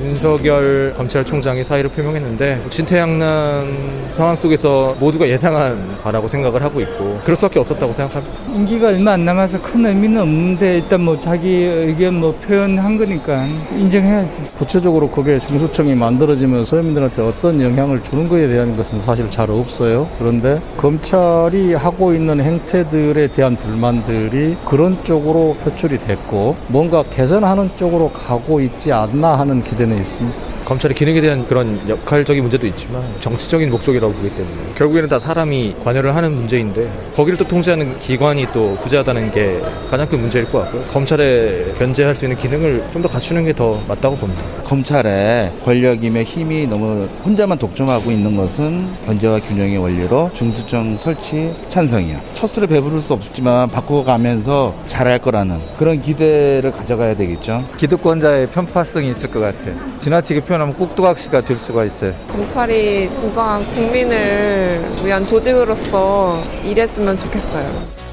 윤석열 검찰총장이 사의를 표명했는데 진퇴양난 상황 속에서 모두가 예상한 바라고 생각을 하고 있고 그럴 수밖에 없었다고 생각합니다. 임기가 얼마 안 남아서 큰 의미는 없는데 일단 뭐 자기 의견 뭐 표현한 거니까 인정해야지. 구체적으로 그게 중수청이 만들어지면 서민들한테 어떤 영향을 주는 거에 대한 것은 사실 잘 없어요. 그런데 검찰이 하고 있는 행태들에 대한 불만들이 그런 쪽으로 표출이 됐고 뭔가 개선하는 쪽으로 가고 있지 않나 하는 기대 Denise. 검찰의 기능에 대한 그런 역할적인 문제도 있지만 정치적인 목적이라고 보기 때문에 결국에는 다 사람이 관여를 하는 문제인데 거기를 또 통제하는 기관이 또 부재하다는 게 가장 큰 문제일 것 같고요. 검찰에 견제할 수 있는 기능을 좀 더 갖추는 게 더 맞다고 봅니다. 검찰의 권력임의 힘이 너무 혼자만 독점하고 있는 것은 견제와 균형의 원리로 중수청 설치 찬성이야. 첫 술에 배부를 수 없지만 바꿔가면서 잘할 거라는 그런 기대를 가져가야 되겠죠. 기득권자의 편파성이 있을 것 같아요. 지나치게 표현하면 꾹두각시가 될 수가 있어요. 검찰이 진정한 국민을 위한 조직으로서 일했으면 좋겠어요.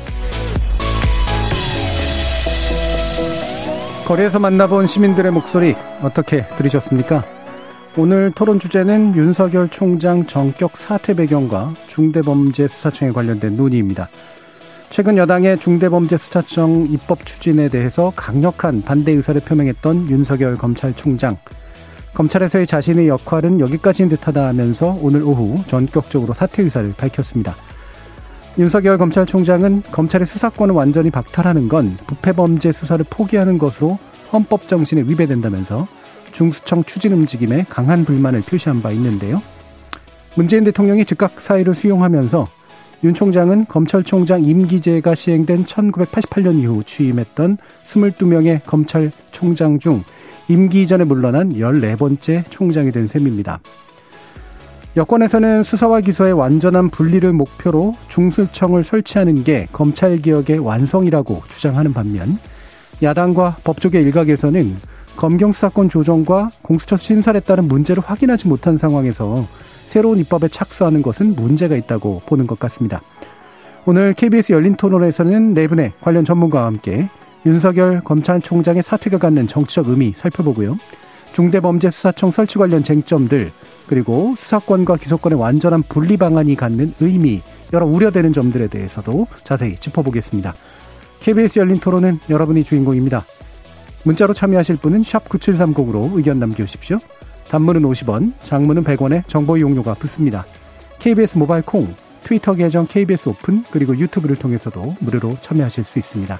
거리에서 만나본 시민들의 목소리 어떻게 들으셨습니까? 오늘 토론 주제는 윤석열 총장 전격 사퇴 배경과 중대범죄수사청에 관련된 논의입니다. 최근 여당의 중대범죄수사청 입법 추진에 대해서 강력한 반대 의사를 표명했던 윤석열 검찰총장. 검찰에서의 자신의 역할은 여기까지인 듯하다 하면서 오늘 오후 전격적으로 사퇴 의사를 밝혔습니다. 윤석열 검찰총장은 검찰의 수사권을 완전히 박탈하는 건 부패범죄 수사를 포기하는 것으로 헌법 정신에 위배된다면서 중수청 추진 움직임에 강한 불만을 표시한 바 있는데요. 문재인 대통령이 즉각 사의를 수용하면서 윤 총장은 검찰총장 임기제가 시행된 1988년 이후 취임했던 22명의 검찰총장 중 임기 이전에 물러난 14번째 총장이 된 셈입니다. 여권에서는 수사와 기소의 완전한 분리를 목표로 중수청을 설치하는 게 검찰개혁의 완성이라고 주장하는 반면 야당과 법조계 일각에서는 검경수사권 조정과 공수처 신설에 따른 문제를 확인하지 못한 상황에서 새로운 입법에 착수하는 것은 문제가 있다고 보는 것 같습니다. 오늘 KBS 열린 토론에서는 네 분의 관련 전문가와 함께 윤석열 검찰총장의 사퇴가 갖는 정치적 의미 살펴보고요. 중대범죄수사청 설치 관련 쟁점들 그리고 수사권과 기소권의 완전한 분리 방안이 갖는 의미 여러 우려되는 점들에 대해서도 자세히 짚어보겠습니다. KBS 열린 토론은 여러분이 주인공입니다. 문자로 참여하실 분은 9730으로 의견 남겨주십시오. 단문은 50원, 장문은 100원에 정보 이용료가 붙습니다. KBS 모바일 콩, 트위터 계정 KBS 오픈, 그리고 유튜브를 통해서도 무료로 참여하실 수 있습니다.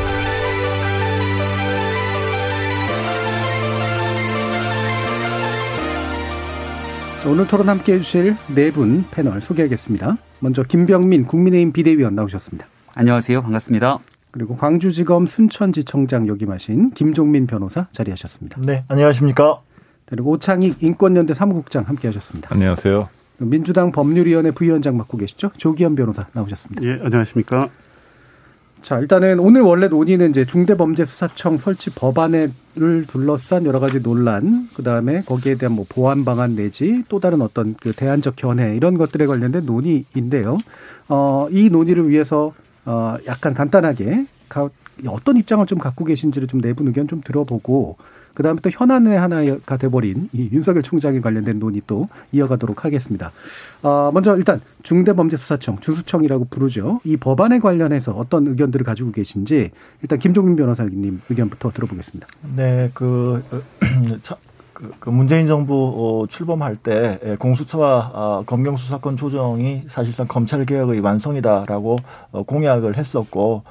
오늘 토론 함께 해주실 네 분 패널 소개하겠습니다. 먼저 김병민 국민의힘 비대위원 나오셨습니다. 안녕하세요. 반갑습니다. 그리고 광주지검 순천지청장 역임하신 김종민 변호사 자리하셨습니다. 네, 안녕하십니까. 그리고 오창익 인권연대 사무국장 함께하셨습니다. 안녕하세요. 민주당 법률위원회 부위원장 맡고 계시죠? 조기현 변호사 나오셨습니다. 예, 안녕하십니까. 자, 일단은 오늘 원래 논의는 이제 중대범죄수사청 설치 법안을 둘러싼 여러 가지 논란, 그 다음에 거기에 대한 뭐 보완 방안 내지 또 다른 어떤 그 대안적 견해 이런 것들에 관련된 논의인데요. 어, 이 논의를 위해서 어, 약간 간단하게 가, 어떤 입장을 좀 갖고 계신지를 좀 내부 의견 좀 들어보고 그 다음에 또 현안의 하나가 돼버린 이 윤석열 총장에 관련된 논의 또 이어가도록 하겠습니다. 어, 먼저 일단 중대범죄수사청, 중수청이라고 부르죠. 이 법안에 관련해서 어떤 의견들을 가지고 계신지 일단 김종민 변호사님 의견부터 들어보겠습니다. 네, 그, 그, 그 문재인 정부 어, 출범할 때 공수처와 어, 검경 수사권 조정이 사실상 검찰 개혁의 완성이다라고 어, 공약을 했었고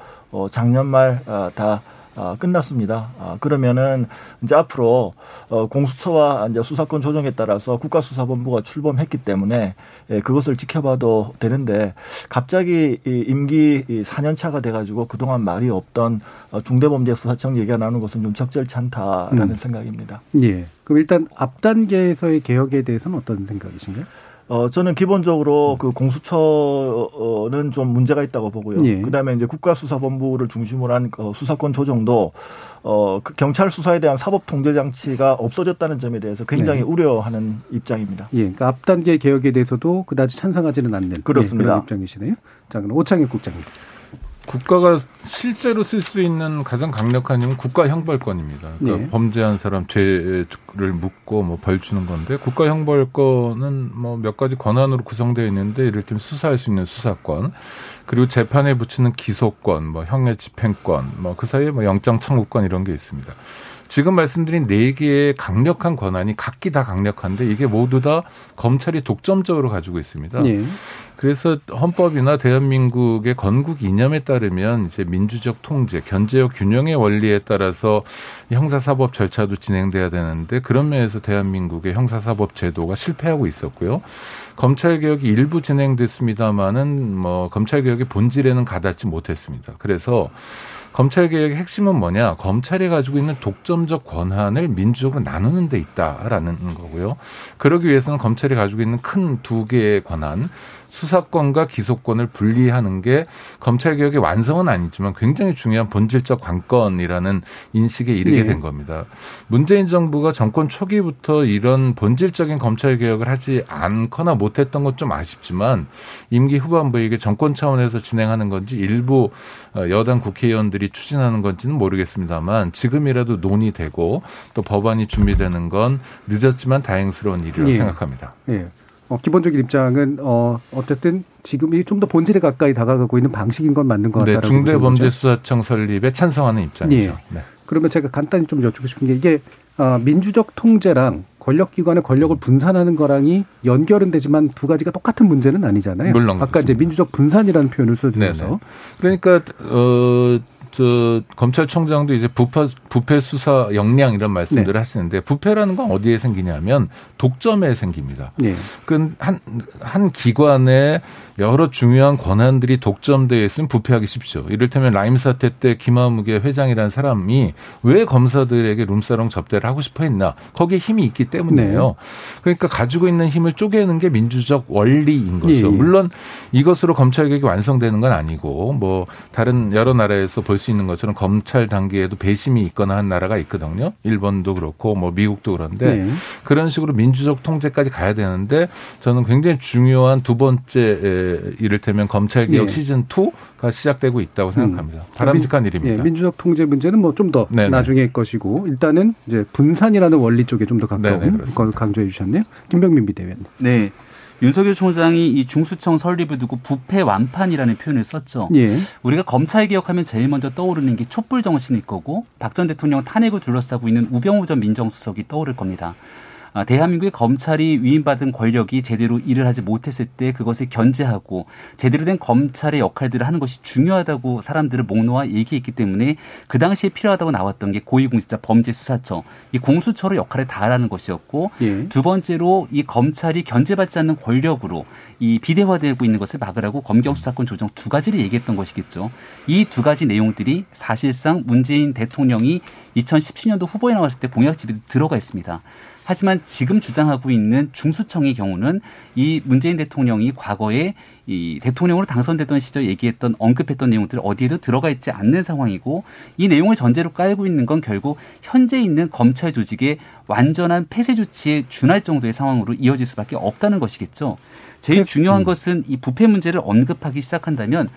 작년 말 다 아, 끝났습니다. 아, 그러면은 이제 앞으로 어, 공수처와 이제 수사권 조정에 따라서 국가수사본부가 출범했기 때문에 예, 그것을 지켜봐도 되는데 갑자기 이 임기 4년 차가 돼가지고 그동안 말이 없던 어, 중대범죄수사청 얘기가 나오는 것은 좀 적절치 않다라는 음. 생각입니다. 예. 그럼 일단 앞 단계에서의 개혁에 대해서는 어떤 생각이신가요? 어, 저는 기본적으로 그 공수처는 좀 문제가 있다고 보고요. 예. 그 다음에 이제 국가수사본부를 중심으로 한 어, 수사권 조정도 어, 그 경찰 수사에 대한 사법 통제 장치가 없어졌다는 점에 대해서 굉장히 네. 우려하는 입장입니다. 예. 그러니까 앞 단계 개혁에 대해서도 그다지 찬성하지는 않는 그렇습니다. 예, 그런 입장이시네요. 자, 그럼 오창익 국장님. 국가가 실제로 쓸 수 있는 가장 강력한 힘은 국가 형벌권입니다. 그러니까 네. 범죄한 사람 죄를 묻고 뭐 벌 주는 건데 국가 형벌권은 뭐 몇 가지 권한으로 구성되어 있는데 이를테면 수사할 수 있는 수사권 그리고 재판에 붙이는 기소권, 뭐 형의 집행권, 뭐 그 사이에 뭐 영장 청구권 이런 게 있습니다. 지금 말씀드린 네 개의 강력한 권한이 각기 다 강력한데 이게 모두 다 검찰이 독점적으로 가지고 있습니다. 예. 그래서 헌법이나 대한민국의 건국 이념에 따르면 이제 민주적 통제, 견제역 균형의 원리에 따라서 형사사법 절차도 진행돼야 되는데 그런 면에서 대한민국의 형사사법 제도가 실패하고 있었고요. 검찰 개혁이 일부 진행됐습니다마는 뭐 검찰 개혁의 본질에는 가닿지 못했습니다. 그래서 검찰 개혁의 핵심은 뭐냐? 검찰이 가지고 있는 독점적 권한을 민주적으로 나누는 데 있다라는 거고요. 그러기 위해서는 검찰이 가지고 있는 큰 두 개의 권한, 수사권과 기소권을 분리하는 게 검찰 개혁의 완성은 아니지만 굉장히 중요한 본질적 관건이라는 인식에 이르게 네. 된 겁니다. 문재인 정부가 정권 초기부터 이런 본질적인 검찰 개혁을 하지 않거나 못했던 건좀 아쉽지만 임기 후반부에 이게 정권 차원에서 진행하는 건지 일부 어, 여당 국회의원들이 추진하는 건지는 모르겠습니다만 지금이라도 논의되고 또 법안이 준비되는 건 늦었지만 다행스러운 일이라고 예. 생각합니다. 예. 어, 기본적인 입장은 어, 어쨌든 지금이 좀 더 본질에 가까이 다가가고 있는 방식인 건 맞는 것 네, 같다라고 거죠? 중대범죄수사청 설립에 찬성하는 입장이죠. 예. 네. 그러면 제가 간단히 좀 여쭙고 싶은 게 이게 어, 민주적 통제랑 권력기관의 권력을 분산하는 거랑이 연결은 되지만 두 가지가 똑같은 문제는 아니잖아요. 물론 아까 이제 민주적 분산이라는 표현을 써주셔서 네네. 그러니까 어. 저 검찰총장도 이제 부패 부패 수사 역량 이런 말씀들을 네. 하시는데 부패라는 건 어디에 생기냐면 독점에 생깁니다. 네. 그한 한 기관에 여러 중요한 권한들이 독점되어 있으면 부패하기 쉽죠. 이를테면 라임 사태 때 김하무게 회장이라는 사람이 왜 검사들에게 룸사롱 접대를 하고 싶어 했나? 거기에 힘이 있기 때문이에요. 네. 그러니까 가지고 있는 힘을 쪼개는 게 민주적 원리인 거죠. 예, 예. 물론 이것으로 검찰 개혁이 완성되는 건 아니고 뭐 다른 여러 나라에서 볼 수 있는 것처럼 검찰 단계에도 배심이 있거나 한 나라가 있거든요. 일본도 그렇고 뭐 미국도 그런데 네. 그런 식으로 민주적 통제까지 가야 되는데 저는 굉장히 중요한 두 번째 에, 이를테면 검찰 개혁 예. 시즌 2가 시작되고 있다고 생각합니다. 바람직한 민- 일입니다. 예, 민주적 통제 문제는 뭐 좀더 네네. 나중에 것이고 일단은 이제 분산이라는 원리 쪽에 좀더 네네, 가까운. 걸 강조해 주셨네요. 김병민 비대위원님. 네. 윤석열 총장이 이 중수청 설립을 두고 부패 완판이라는 표현을 썼죠. 예. 우리가 검찰 개혁하면 제일 먼저 떠오르는 게 촛불 정신일 거고 박 전 대통령 탄핵을 둘러싸고 있는 우병우 전 민정수석이 떠오를 겁니다. 아, 대한민국의 검찰이 위임받은 권력이 제대로 일을 하지 못했을 때 그것을 견제하고 제대로 된 검찰의 역할들을 하는 것이 중요하다고 사람들을 목놓아 얘기했기 때문에 그 당시에 필요하다고 나왔던 게 고위공직자 범죄수사처 이 공수처로 역할을 다하라는 것이었고 예. 두 번째로 이 검찰이 견제받지 않는 권력으로 이 비대화되고 있는 것을 막으라고 검경 수사권 조정 두 가지를 얘기했던 것이겠죠. 이 두 가지 내용들이 사실상 문재인 대통령이 2017년도 후보에 나왔을 때 공약 집에 들어가 있습니다. 하지만 지금 주장하고 있는 중수청의 경우는 이 문재인 대통령이 과거에 이 대통령으로 당선되던 시절 얘기했던 언급했던 내용들 어디에도 들어가 있지 않는 상황이고 이 내용을 전제로 깔고 있는 건 결국 현재 있는 검찰 조직의 완전한 폐쇄 조치에 준할 정도의 상황으로 이어질 수밖에 없다는 것이겠죠. 제일 중요한 것은 이 부패 문제를 언급하기 시작한다면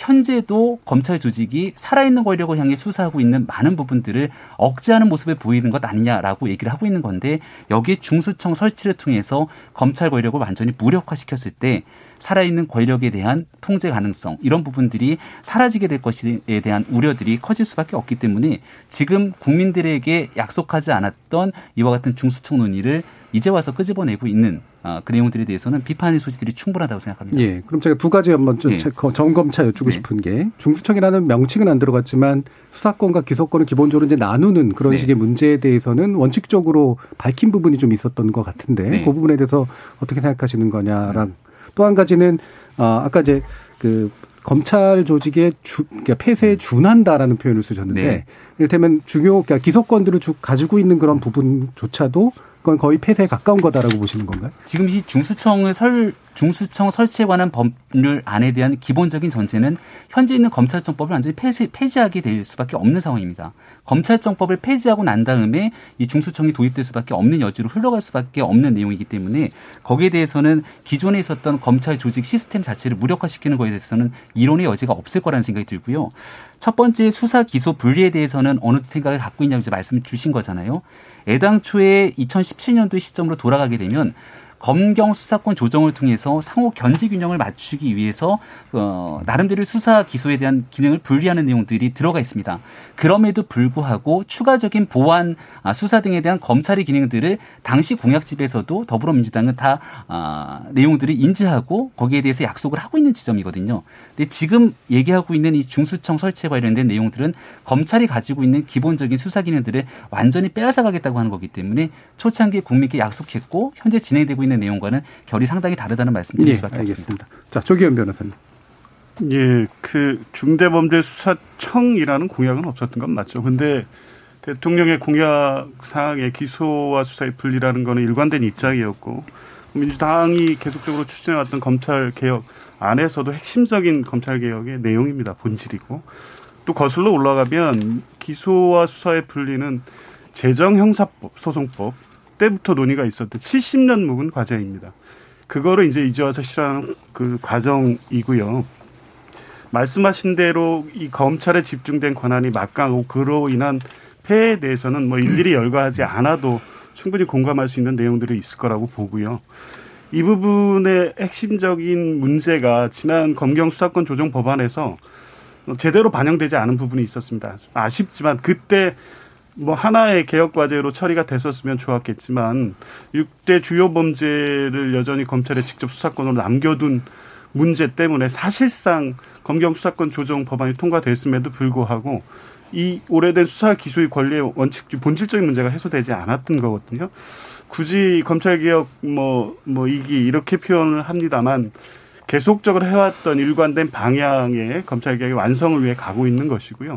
현재도 검찰 조직이 살아있는 권력을 향해 수사하고 있는 많은 부분들을 억제하는 모습을 보이는 것 아니냐라고 얘기를 하고 있는 건데 여기에 중수청 설치를 통해서 검찰 권력을 완전히 무력화시켰을 때 살아있는 권력에 대한 통제 가능성 이런 부분들이 사라지게 될 것에 대한 우려들이 커질 수밖에 없기 때문에 지금 국민들에게 약속하지 않았던 이와 같은 중수청 논의를 이제 와서 끄집어내고 있는 아, 그 내용들에 대해서는 비판의 소지들이 충분하다고 생각합니다. 예. 그럼 제가 두 가지 한번 좀 예. 체크, 점검차 여쭈고 네. 싶은 게 중수청이라는 명칭은 안 들어갔지만 수사권과 기소권을 기본적으로 이제 나누는 그런 네. 식의 문제에 대해서는 원칙적으로 밝힌 부분이 좀 있었던 것 같은데 네. 그 부분에 대해서 어떻게 생각하시는 거냐랑 또한 가지는 아, 아까 이제 그 검찰 조직의 주, 그러니까 폐쇄에 준한다라는 표현을 쓰셨는데 네. 이를테면 중요 그러니까 기소권들을 주, 가지고 있는 그런 부분조차도 그건 거의 폐쇄에 가까운 거다라고 보시는 건가요? 지금 이 중수청을 설 중수청 설치에 관한 법률 안에 대한 기본적인 전제는 현재 있는 검찰청법을 완전히 폐지, 폐지하게 될 수밖에 없는 상황입니다. 검찰청법을 폐지하고 난 다음에 이 중수청이 도입될 수밖에 없는 여지로 흘러갈 수밖에 없는 내용이기 때문에 거기에 대해서는 기존에 있었던 검찰 조직 시스템 자체를 무력화시키는 거에 대해서는 이론의 여지가 없을 거라는 생각이 들고요. 첫 번째 수사 기소 분리에 대해서는 어느 생각을 갖고 있냐고 이제 말씀을 주신 거잖아요. 애당초에 2017년도 시점으로 돌아가게 되면 검경 수사권 조정을 통해서 상호 견제 균형을 맞추기 위해서 어, 나름대로 수사 기소에 대한 기능을 분리하는 내용들이 들어가 있습니다. 그럼에도 불구하고 추가적인 보안 아, 수사 등에 대한 검찰의 기능들을 당시 공약집에서도 더불어민주당은 다 아, 내용들을 인지하고 거기에 대해서 약속을 하고 있는 지점이거든요. 근데 지금 얘기하고 있는 이 중수청 설치에 관련된 내용들은 검찰이 가지고 있는 기본적인 수사 기능들을 완전히 빼앗아가겠다고 하는 거기 때문에 초창기에 국민께 약속했고 현재 진행되고 있는 내용과는 결이 상당히 다르다는 말씀 드릴 예, 수밖에 없습니다. 알겠습니다. 자, 조기현 변호사님. 예, 그 중대범죄수사청이라는 공약은 없었던 건 맞죠. 근데 대통령의 공약상의 기소와 수사의 분리라는 거는 일관된 입장이었고 민주당이 계속적으로 추진해왔던 검찰 개혁 안에서도 핵심적인 검찰 개혁의 내용입니다. 본질이고 또 거슬러 올라가면 기소와 수사의 분리는 재정형사법 소송법 때부터 논의가 있었던 70년 묵은 과제입니다. 그거를 이제 이제 와서 실현하는 그 과정이고요. 말씀하신 대로 이 검찰에 집중된 권한이 막강하고 그로 인한 폐해에 대해서는 뭐 일일이 열거하지 않아도 충분히 공감할 수 있는 내용들이 있을 거라고 보고요. 이 부분의 핵심적인 문제가 지난 검경 수사권 조정 법안에서 제대로 반영되지 않은 부분이 있었습니다. 아쉽지만 그때 뭐 하나의 개혁 과제로 처리가 됐었으면 좋았겠지만 6대 주요 범죄를 여전히 검찰에 직접 수사권으로 남겨둔 문제 때문에 사실상 검경 수사권 조정 법안이 통과됐음에도 불구하고 이 오래된 수사 기소의 권리의 원칙 본질적인 문제가 해소되지 않았던 거거든요. 굳이 검찰 개혁 뭐뭐 이기 이렇게 표현을 합니다만 계속적으로 해왔던 일관된 방향의 검찰 개혁의 완성을 위해 가고 있는 것이고요.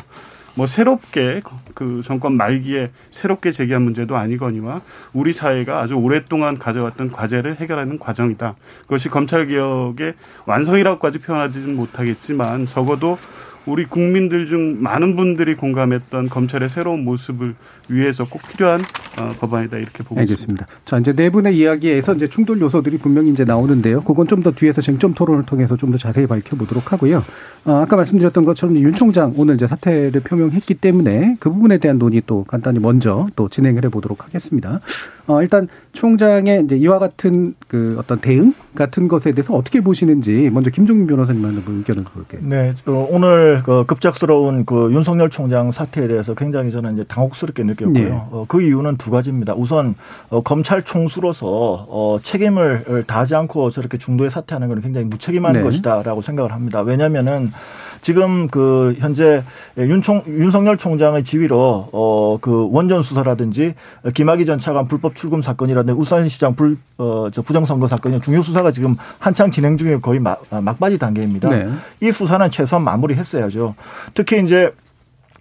뭐 새롭게 그 정권 말기에 새롭게 제기한 문제도 아니거니와 우리 사회가 아주 오랫동안 가져왔던 과제를 해결하는 과정이다. 그것이 검찰 개혁의 완성이라고까지 표현하지는 못하겠지만 적어도 우리 국민들 중 많은 분들이 공감했던 검찰의 새로운 모습을 위해서 꼭 필요한 어, 법안이다 이렇게 보고 알겠습니다. 자, 이제 네 분의 이야기에서 이제 충돌 요소들이 분명히 이제 나오는데요. 그건 좀 더 뒤에서 쟁점 토론을 통해서 좀 더 자세히 밝혀보도록 하고요. 어, 아까 말씀드렸던 것처럼 윤 총장 오늘 이제 사퇴를 표명했기 때문에 그 부분에 대한 논의 또 간단히 먼저 또 진행을 해보도록 하겠습니다. 어, 일단 총장의 이제 이와 같은 그 어떤 대응 같은 것에 대해서 어떻게 보시는지 먼저 김종민 변호사님한테 의견을 볼게요. 네, 어, 오늘 그 급작스러운 그 윤석열 총장 사태에 대해서 굉장히 저는 이제 당혹스럽게 느꼈고요. 네. 어, 그 이유는 두 가지입니다. 우선 어, 검찰 총수로서 어, 책임을 다하지 않고 저렇게 중도에 사퇴하는 것은 굉장히 무책임한 네. 것이다라고 생각을 합니다. 왜냐하면은 지금 그 현재 윤총 윤석열 총장의 지위로 어그 원전 수사라든지 김학의 전 차관 불법 출금 사건이라든지 울산시장 불 어 저 부정 선거 사건이 중요 수사가 지금 한창 진행 중에 거의 막, 막바지 단계입니다. 네. 이 수사는 최소한 마무리했어야죠. 특히 이제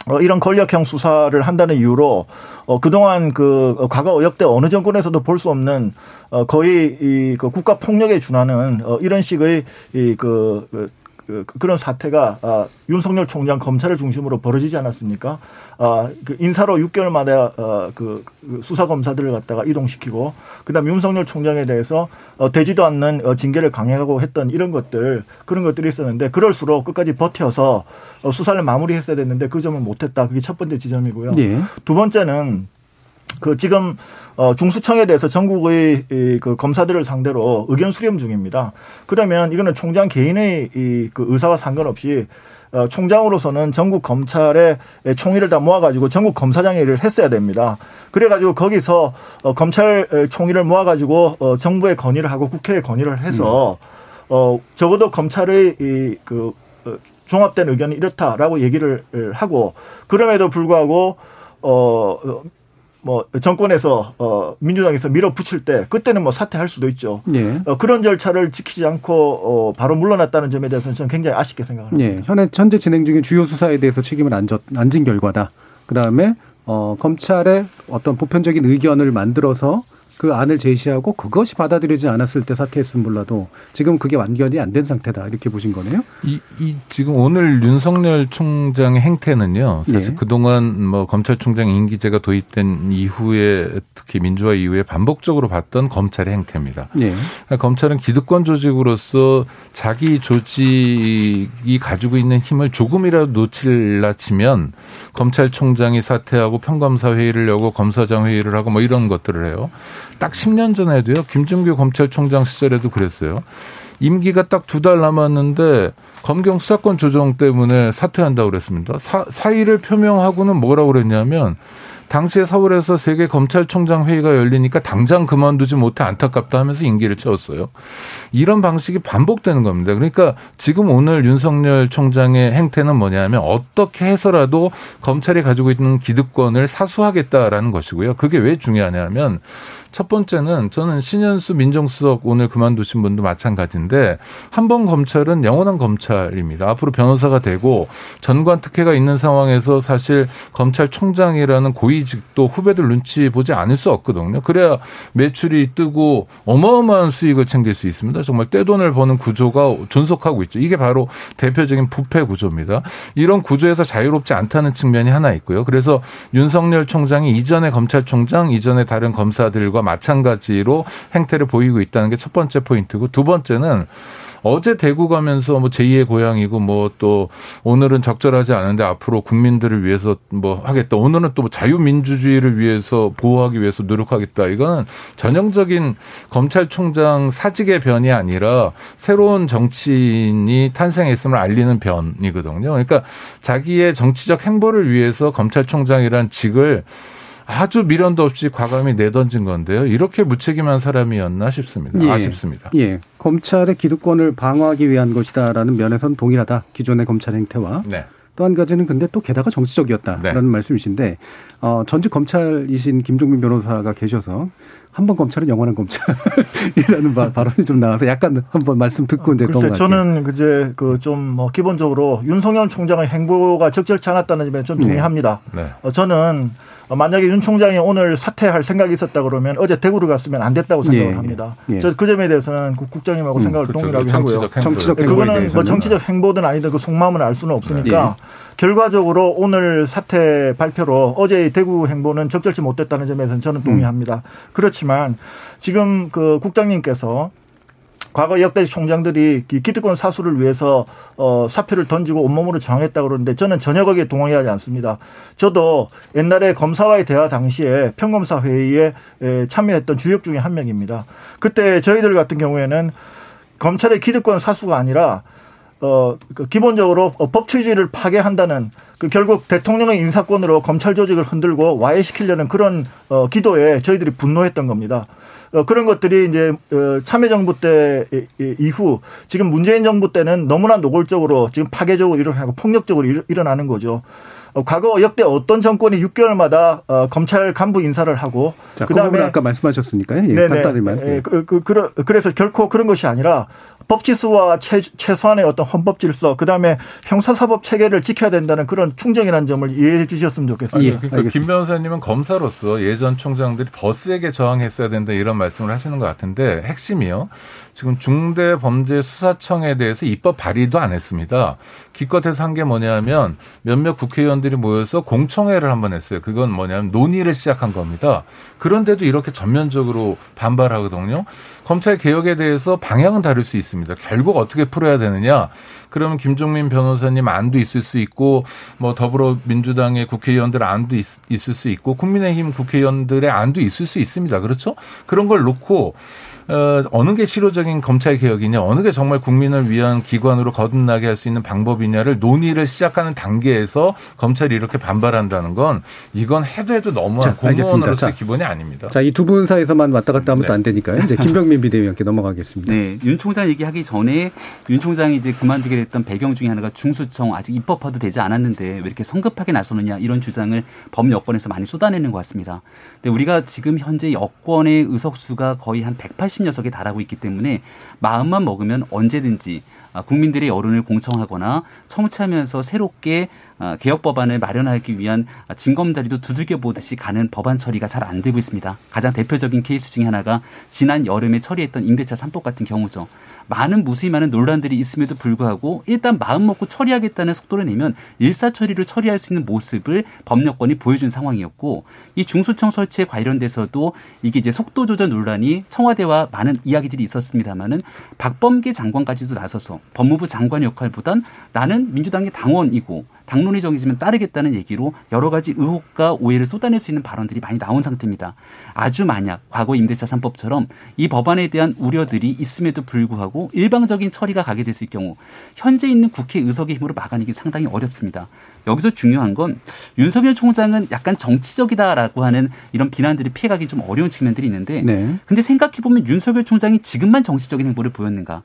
어, 이런 권력형 수사를 한다는 이유로 어, 그동안 그 어, 과거 역대 어느 정권에서도 볼 수 없는 어, 거의 이 그 국가 폭력에 준하는 어, 이런 식의 이그 그, 그, 그런 사태가 아, 윤석열 총장 검찰을 중심으로 벌어지지 않았습니까? 아, 그 인사로 6개월마다 어, 그, 그 수사 검사들을 갖다가 이동시키고 그다음 에 윤석열 총장에 대해서 어, 되지도 않는 어, 징계를 강행하고 했던 이런 것들 그런 것들이 있었는데 그럴수록 끝까지 버텨서 어, 수사를 마무리했어야 됐는데 그 점을 못했다. 그게 첫 번째 지점이고요. 예. 두 번째는 그 지금 어 중수청에 대해서 전국의 이그 검사들을 상대로 의견 수렴 중입니다. 그러면 이거는 총장 개인의 이그 의사와 상관없이 어, 총장으로서는 전국 검찰의 총위를 다 모아가지고 전국 검사장회를 했어야 됩니다. 그래가지고 거기서 어, 검찰 총위를 모아가지고 어, 정부에 건의를 하고 국회에 건의를 해서 어, 적어도 검찰의 이그 어, 종합된 의견이 이렇다라고 얘기를 하고 그럼에도 불구하고 어. 뭐 정권에서 어 민주당에서 밀어붙일 때 그때는 뭐 사퇴할 수도 있죠. 예. 어, 그런 절차를 지키지 않고 어 바로 물러났다는 점에 대해서는 저는 굉장히 아쉽게 생각합니다. 예. 현재 현재 진행 중인 주요 수사에 대해서 책임을 안, 안진 결과다. 그다음에 어 검찰의 어떤 보편적인 의견을 만들어서 그 안을 제시하고 그것이 받아들이지 않았을 때 사퇴했으면 몰라도 지금 그게 완결이 안 된 상태다 이렇게 보신 거네요. 이, 이 지금 오늘 윤석열 총장의 행태는요. 사실 예. 그동안 뭐 검찰총장 임기제가 도입된 이후에 특히 민주화 이후에 반복적으로 봤던 검찰의 행태입니다. 예. 그러니까 검찰은 기득권 조직으로서 자기 조직이 가지고 있는 힘을 조금이라도 놓칠라 치면 검찰총장이 사퇴하고 평검사 회의를 열고 검사장 회의를 하고 뭐 이런 것들을 해요. 딱 10년 전에도요. 김준규 검찰총장 시절에도 그랬어요. 임기가 딱 두 달 남았는데 검경 수사권 조정 때문에 사퇴한다고 그랬습니다. 사, 사의를 표명하고는 뭐라고 그랬냐면 당시에 서울에서 세계 검찰총장 회의가 열리니까 당장 그만두지 못해 안타깝다 하면서 임기를 채웠어요. 이런 방식이 반복되는 겁니다. 그러니까 지금 오늘 윤석열 총장의 행태는 뭐냐면 어떻게 해서라도 검찰이 가지고 있는 기득권을 사수하겠다라는 것이고요. 그게 왜 중요하냐면 첫 번째는 저는 신현수 민정수석 오늘 그만두신 분도 마찬가지인데 한 번 검찰은 영원한 검찰입니다. 앞으로 변호사가 되고 전관 특혜가 있는 상황에서 사실 검찰총장이라는 고위직도 후배들 눈치 보지 않을 수 없거든요. 그래야 매출이 뜨고 어마어마한 수익을 챙길 수 있습니다. 정말 떼돈을 버는 구조가 존속하고 있죠. 이게 바로 대표적인 부패 구조입니다. 이런 구조에서 자유롭지 않다는 측면이 하나 있고요. 그래서 윤석열 총장이 이전의 검찰총장, 이전의 다른 검사들과 마찬가지로 행태를 보이고 있다는 게 첫 번째 포인트고 두 번째는 어제 대구 가면서 뭐 제2의 고향이고 뭐 또 오늘은 적절하지 않은데 앞으로 국민들을 위해서 뭐 하겠다. 오늘은 또뭐 자유민주주의를 위해서 보호하기 위해서 노력하겠다. 이거는 전형적인 검찰총장 사직의 변이 아니라 새로운 정치인이 탄생했음을 알리는 변이거든요. 그러니까 자기의 정치적 행보를 위해서 검찰총장이란 직을 아주 미련도 없이 과감히 내던진 건데요. 이렇게 무책임한 사람이었나 싶습니다. 예. 아쉽습니다. 예. 검찰의 기득권을 방어하기 위한 것이다라는 면에서는 동일하다. 기존의 검찰 행태와. 네. 또한 가지는 근데 또 게다가 정치적이었다라는 네. 말씀이신데 어, 전직 검찰이신 김종민 변호사가 계셔서 한 번 검찰은 영원한 검찰이라는 바- 발언이 좀 나와서 약간 한번 말씀 듣고 이제 글쎄. 저는 그제 그 좀 뭐 기본적으로 윤석열 총장의 행보가 적절치 않았다는 점에 좀 네. 동의합니다. 네. 어, 저는 어, 만약에 윤 총장이 오늘 사퇴할 생각이 있었다 그러면 어제 대구를 갔으면 안 됐다고 생각을 예. 합니다. 예. 저그 점에 대해서는 국- 국장님하고 음, 생각을 그렇죠. 동일하게 정치적 하고요. 행보. 정치적 행보에 그거는 뭐. 정치적 행보든 아니든 그 속마음은 알 수는 없으니까 예. 결과적으로 오늘 사퇴 발표로 어제의 대구 행보는 적절치 못됐다는 점에서는 저는 동의합니다. 그렇지만 지금 그 국장님께서 과거 역대 총장들이 기- 기득권 사수를 위해서 어 사표를 던지고 온몸으로 저항했다 그러는데 저는 전혀 거기에 동의하지 않습니다. 저도 옛날에 검사와의 대화 당시에 평검사 회의에 에, 참여했던 주역 중에 한 명입니다. 그때 저희들 같은 경우에는 검찰의 기득권 사수가 아니라 어, 그 기본적으로 어, 법치주의를 파괴한다는 그 결국 대통령의 인사권으로 검찰 조직을 흔들고 와해시키려는 그런 어, 기도에 저희들이 분노했던 겁니다. 어, 그런 것들이 이제 어, 참여정부 때 이후 지금 문재인 정부 때는 너무나 노골적으로 지금 파괴적으로 일어나고 폭력적으로 일- 일어나는 거죠. 어, 과거 역대 어떤 정권이 6개월마다 어, 검찰 간부 인사를 하고 자, 그 부분 아까 말씀하셨으니까요. 예, 네네. 간단히만. 예, 그, 그, 그, 그래서 결코 그런 것이 아니라 법치수와 최, 최소한의 어떤 헌법 질서, 그 다음에 형사사법 체계를 지켜야 된다는 그런 충정이라는 점을 이해해 주셨으면 좋겠습니다. 아니, 그러니까 김 변호사님은 검사로서 예전 총장들이 더 세게 저항했어야 된다 이런 말씀을 하시는 것 같은데 핵심이요. 지금 중대범죄수사청에 대해서 입법 발의도 안 했습니다. 기껏해서 한 게 뭐냐면 몇몇 국회의원들이 모여서 공청회를 한번 했어요. 그건 뭐냐면 논의를 시작한 겁니다. 그런데도 이렇게 전면적으로 반발하거든요. 검찰 개혁에 대해서 방향은 다를 수 있습니다. 결국 어떻게 풀어야 되느냐? 그러면 김종민 변호사님 안도 있을 수 있고 뭐 더불어민주당의 국회의원들 안도 있, 을수 있고 국민의힘 국회의원들의 안도 있을 수 있습니다. 그렇죠? 그런 걸 놓고 어, 어느 게 실효적인 검찰 개혁이냐, 어느 게 정말 국민을 위한 기관으로 거듭나게 할 수 있는 방법이냐를 논의를 시작하는 단계에서 검찰이 이렇게 반발한다는 건 이건 해도 해도 너무한 공무원으로서의 기본이 아닙니다. 자, 이 두 분 사이에서만 왔다 갔다 하면 네. 안 되니까요. 이제 김병민 비대위원께 넘어가겠습니다. 네, 윤 총장 얘기하기 전에 윤 총장이 이제 그만두게 됐던 배경 중에 하나가 중수청 아직 입법화도 되지 않았는데 왜 이렇게 성급하게 나서느냐 이런 주장을 법 여권에서 많이 쏟아내는 것 같습니다. 근데 우리가 지금 현재 여권의 의석수가 거의 한 180여 석에 달하고 있기 때문에 마음만 먹으면 언제든지 국민들의 여론을 공청하거나 청취하면서 새롭게 개혁 법안을 마련하기 위한 진검다리도 두들겨 보듯이 가는 법안 처리가 잘 안 되고 있습니다. 가장 대표적인 케이스 중에 하나가 지난 여름에 처리했던 임대차 3법 같은 경우죠. 많은 무수히 많은 논란들이 있음에도 불구하고 일단 마음 먹고 처리하겠다는 속도를 내면 일사처리를 처리할 수 있는 모습을 법력권이 보여준 상황이었고 이 중수청 설치에 관련돼서도 이게 이제 속도 조절 논란이 청와대와 많은 이야기들이 있었습니다마는 박범계 장관까지도 나서서 법무부 장관 역할보단 나는 민주당의 당원이고 당론이 정해지면 따르겠다는 얘기로 여러 가지 의혹과 오해를 쏟아낼 수 있는 발언들이 많이 나온 상태입니다. 아주 만약 과거 임대차 3법처럼 이 법안에 대한 우려들이 있음에도 불구하고 일방적인 처리가 가게 됐을 경우 현재 있는 국회 의석의 힘으로 막아내기 상당히 어렵습니다. 여기서 중요한 건 윤석열 총장은 약간 정치적이다라고 하는 이런 비난들을 피해가기 좀 어려운 측면들이 있는데 네. 근데 생각해 보면 윤석열 총장이 지금만 정치적인 행보를 보였는가?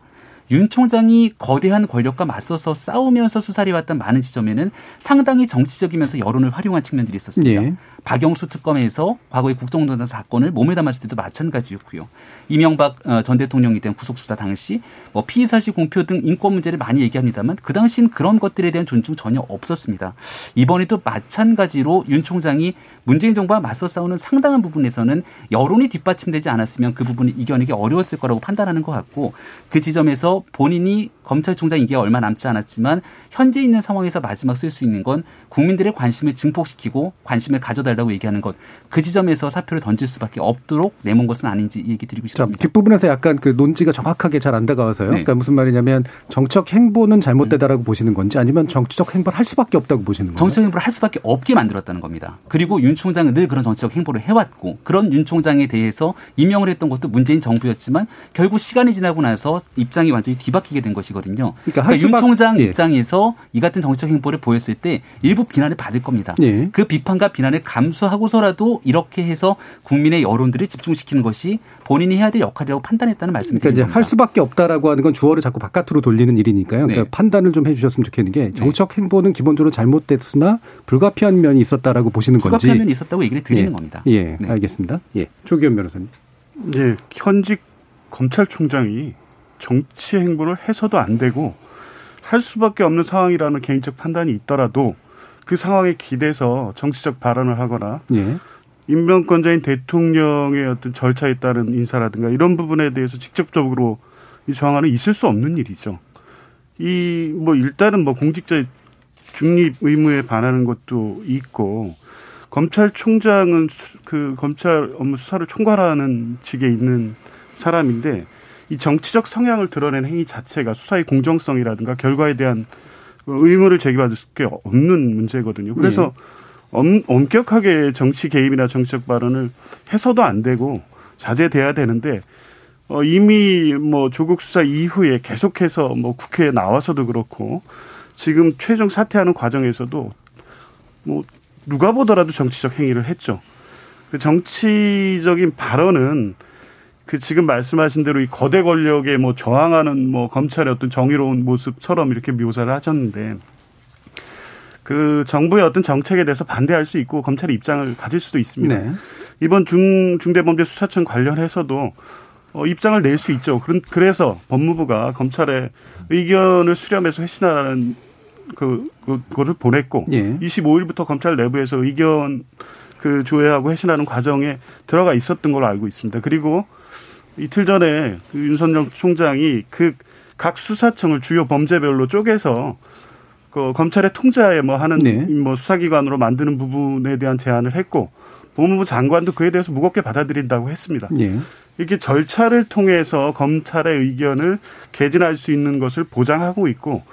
윤 총장이 거대한 권력과 맞서서 싸우면서 수사를 해왔던 많은 지점에는 상당히 정치적이면서 여론을 활용한 측면들이 있었습니다. 예. 박영수 특검에서 과거의 국정농단 사건을 몸에 담았을 때도 마찬가지였고요. 이명박 어, 전 대통령이 된 구속수사 당시 뭐 피의사실 공표 등 인권 문제를 많이 얘기합니다만 그 당시는 그런 것들에 대한 존중 전혀 없었습니다. 이번에도 마찬가지로 윤 총장이 문재인 정부와 맞서 싸우는 상당한 부분에서는 여론이 뒷받침되지 않았으면 그 부분을 이겨내기 어려웠을 거라고 판단하는 것 같고 그 지점에서 본인이 검찰총장 임기가 얼마 남지 않았지만 현재 있는 상황에서 마지막 쓸 수 있는 건 국민들의 관심을 증폭시키고 관심을 가져달 라고 얘기하는 것. 그 지점에서 사표를 던질 수밖에 없도록 내몬 것은 아닌지 얘기 드리고 싶습니다. 자, 뒷부분에서 약간 그 논지가 정확하게 잘 안 다가와서요. 네. 그러니까 무슨 말이냐면 정책 행보는 잘못되다라고 네. 보시는 건지 아니면 정치적 행보를 할 수밖에 없다고 보시는 건가요? 정치적 행보를 할 수밖에 없게 만들었다는 겁니다. 그리고 윤 총장은 늘 그런 정치적 행보를 해왔고 그런 윤 총장에 대해서 임명을 했던 것도 문재인 정부였지만 결국 시간이 지나고 나서 입장이 완전히 뒤바뀌게 된 것이거든요. 그러니까, 그러니까 윤 총장 예. 입장에서 이 같은 정치적 행보를 보였을 때 일부 비난을 받을 겁니다. 예. 그 비판과 비난을 감 수하고서라도 이렇게 해서 국민의 여론들을 집중시키는 것이 본인이 해야 될 역할이라고 판단했다는 말씀이 그러니까 이제 할 수밖에 없다라고 하는 건 주어를 자꾸 바깥으로 돌리는 일이니까요. 그러니까 네. 판단을 좀 해주셨으면 좋겠는 게 네. 정치적 행보는 기본적으로 잘못됐으나 불가피한 면이 있었다라고 보시는 불가피한 건지. 불가피한 면이 있었다고 얘기를 드리는 예. 겁니다. 예, 네. 알겠습니다. 예, 조기현 변호사님. 예, 현직 검찰총장이 정치 행보를 해서도 안 되고 할 수밖에 없는 상황이라는 개인적 판단이 있더라도 그 상황에 기대서 정치적 발언을 하거나 예. 임명권자인 대통령의 어떤 절차에 따른 인사라든가 이런 부분에 대해서 직접적으로 이 정황은 있을 수 없는 일이죠. 이 뭐 일단은 뭐 공직자의 중립 의무에 반하는 것도 있고 검찰총장은 그 검찰 업무 수사를 총괄하는 직에 있는 사람인데 이 정치적 성향을 드러낸 행위 자체가 수사의 공정성이라든가 결과에 대한 의무를 제기받을 수밖에 없는 문제거든요. 그래서 네. 엄, 엄격하게 정치 개입이나 정치적 발언을 해서도 안 되고 자제돼야 되는데 어, 이미 뭐 조국 수사 이후에 계속해서 뭐 국회에 나와서도 그렇고 지금 최종 사퇴하는 과정에서도 뭐 누가 보더라도 정치적 행위를 했죠. 그 정치적인 발언은 그 지금 말씀하신 대로 이 거대 권력에 뭐 저항하는 뭐 검찰의 어떤 정의로운 모습처럼 이렇게 묘사를 하셨는데 그 정부의 어떤 정책에 대해서 반대할 수 있고 검찰의 입장을 가질 수도 있습니다. 네. 이번 중 중대범죄수사청 관련해서도 어, 입장을 낼 수 있죠. 그래서 법무부가 검찰의 의견을 수렴해서 회신하라는 그, 그, 그거를 보냈고, 예. 25일부터 검찰 내부에서 의견 그 조회하고 회신하는 과정에 들어가 있었던 걸로 알고 있습니다. 그리고 이틀 전에 그 윤석열 총장이 그 각 수사청을 주요 범죄별로 쪼개서 그 검찰의 통제하에 뭐 하는 네. 뭐 수사기관으로 만드는 부분에 대한 제안을 했고 법무부 장관도 그에 대해서 무겁게 받아들인다고 했습니다. 네. 이렇게 절차를 통해서 검찰의 의견을 개진할 수 있는 것을 보장하고 있고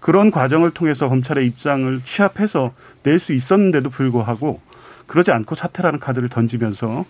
그런 과정을 통해서 검찰의 입장을 취합해서 낼 수 있었는데도 불구하고 그러지 않고 사퇴라는 카드를 던지면서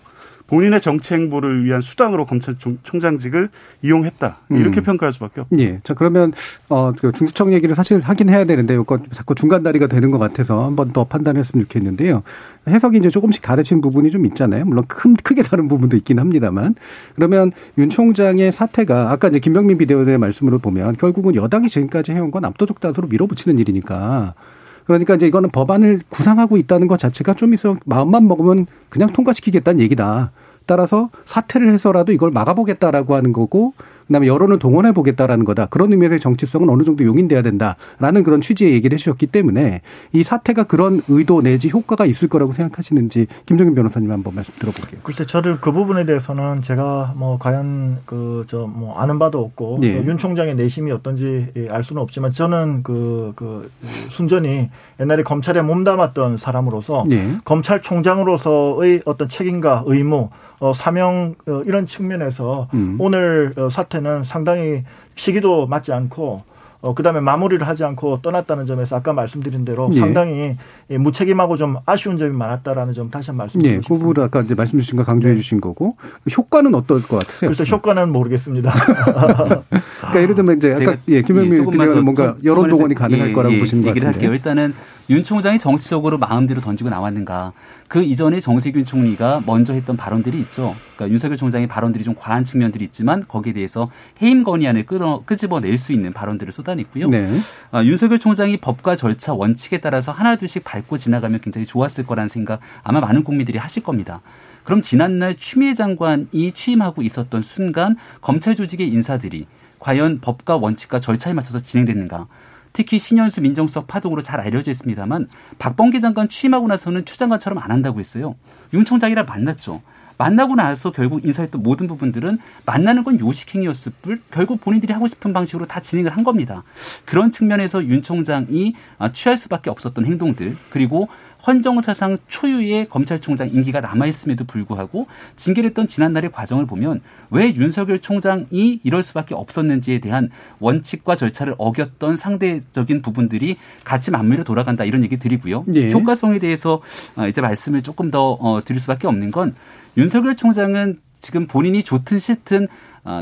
본인의 정치 행보를 위한 수단으로 검찰총장직을 이용했다 이렇게 음. 평가할 수밖에 없죠. 예. 자 그러면 어 그 중수청 얘기를 사실 하긴 해야 되는데 이거 자꾸 중간 다리가 되는 것 같아서 한 번 더 판단했으면 좋겠는데요. 해석이 이제 조금씩 다르신 부분이 좀 있잖아요. 물론 큰 크게 다른 부분도 있긴 합니다만 그러면 윤 총장의 사태가 아까 이제 김병민 비대위원의 말씀으로 보면 결국은 여당이 지금까지 해온 건 압도적 다수로 밀어붙이는 일이니까 그러니까 이제 이거는 법안을 구상하고 있다는 것 자체가 좀 있어 마음만 먹으면 그냥 통과시키겠다는 얘기다. 따라서 사퇴를 해서라도 이걸 막아보겠다라고 하는 거고 그다음에 여론을 동원해 보겠다라는 거다. 그런 의미에서의 정치성은 어느 정도 용인돼야 된다라는 그런 취지의 얘기를 해주셨기 때문에 이 사태가 그런 의도 내지 효과가 있을 거라고 생각하시는지 김종인 변호사님 한번 말씀 들어볼게요. 글쎄 저를 그 부분에 대해서는 제가 뭐 과연 그 저 뭐 아는 바도 없고 예. 윤 총장의 내심이 어떤지 알 수는 없지만 저는 그, 그 순전히 옛날에 검찰에 몸담았던 사람으로서 예. 검찰총장으로서의 어떤 책임과 의무 어, 사명 어, 이런 측면에서 음. 오늘 어, 사태는 상당히 시기도 맞지 않고 어, 그 다음에 마무리를 하지 않고 떠났다는 점에서 아까 말씀드린 대로 예. 상당히 무책임하고 좀 아쉬운 점이 많았다라는 점 다시 한번 말씀드리고 예. 그 부분을 아까 이제 말씀 주신 거 강조해 네. 주신 거고 그 효과는 어떨 것 같으세요? 그래서 효과는 모르겠습니다. 그러니까 예를 들면 이제 아까 예, 예, 비대위원 뭔가 여론 동원이 가능할 예, 거라고 예, 보시는 것 같은데. 할게요. 일단은 윤 총장이 정치적으로 마음대로 던지고 나왔는가. 그 이전에 정세균 총리가 먼저 했던 발언들이 있죠. 그러니까 윤석열 총장의 발언들이 좀 과한 측면들이 있지만 거기에 대해서 해임 건의안을 끌어, 끄집어낼 수 있는 발언들을 쏟아냈고요. 네. 아, 윤석열 총장이 법과 절차 원칙에 따라서 하나둘씩 밟고 지나가면 굉장히 좋았을 거라는 생각 아마 많은 국민들이 하실 겁니다. 그럼 지난날 추미애 장관이 취임하고 있었던 순간 검찰 조직의 인사들이 과연 법과 원칙과 절차에 맞춰서 진행됐는가? 특히 신현수 민정수석 파동으로 잘 알려져 있습니다만 박범계 장관 취임하고 나서는 추 장관처럼 안 한다고 했어요. 윤 총장이랑 만났죠. 만나고 나서 결국 인사했던 모든 부분들은 만나는 건 요식행위였을 뿐 결국 본인들이 하고 싶은 방식으로 다 진행을 한 겁니다. 그런 측면에서 윤 총장이 취할 수밖에 없었던 행동들 그리고 헌정사상 초유의 검찰총장 임기가 남아있음에도 불구하고 징계를 했던 지난날의 과정을 보면 왜 윤석열 총장이 이럴 수밖에 없었는지에 대한 원칙과 절차를 어겼던 상대적인 부분들이 같이 맞물려 돌아간다 이런 얘기 드리고요. 네. 효과성에 대해서 어, 이제 말씀을 조금 더 어, 드릴 수밖에 없는 건 윤석열 총장은 지금 본인이 좋든 싫든 어,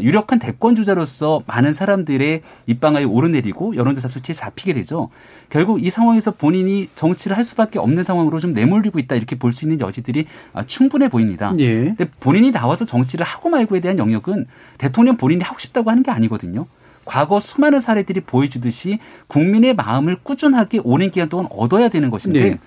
유력한 대권 주자로서 많은 사람들의 입방아에 오르내리고 여론조사 수치에 잡히게 되죠. 결국 이 상황에서 본인이 정치를 할 수밖에 없는 상황으로 좀 내몰리고 있다 이렇게 볼 수 있는 여지들이 아, 충분해 보입니다. 예. 근데 본인이 나와서 정치를 하고 말고에 대한 영역은 대통령 본인이 하고 싶다고 하는 게 아니거든요. 과거 수많은 사례들이 보여주듯이 국민의 마음을 꾸준하게 오랜 기간 동안 얻어야 되는 것인데 네.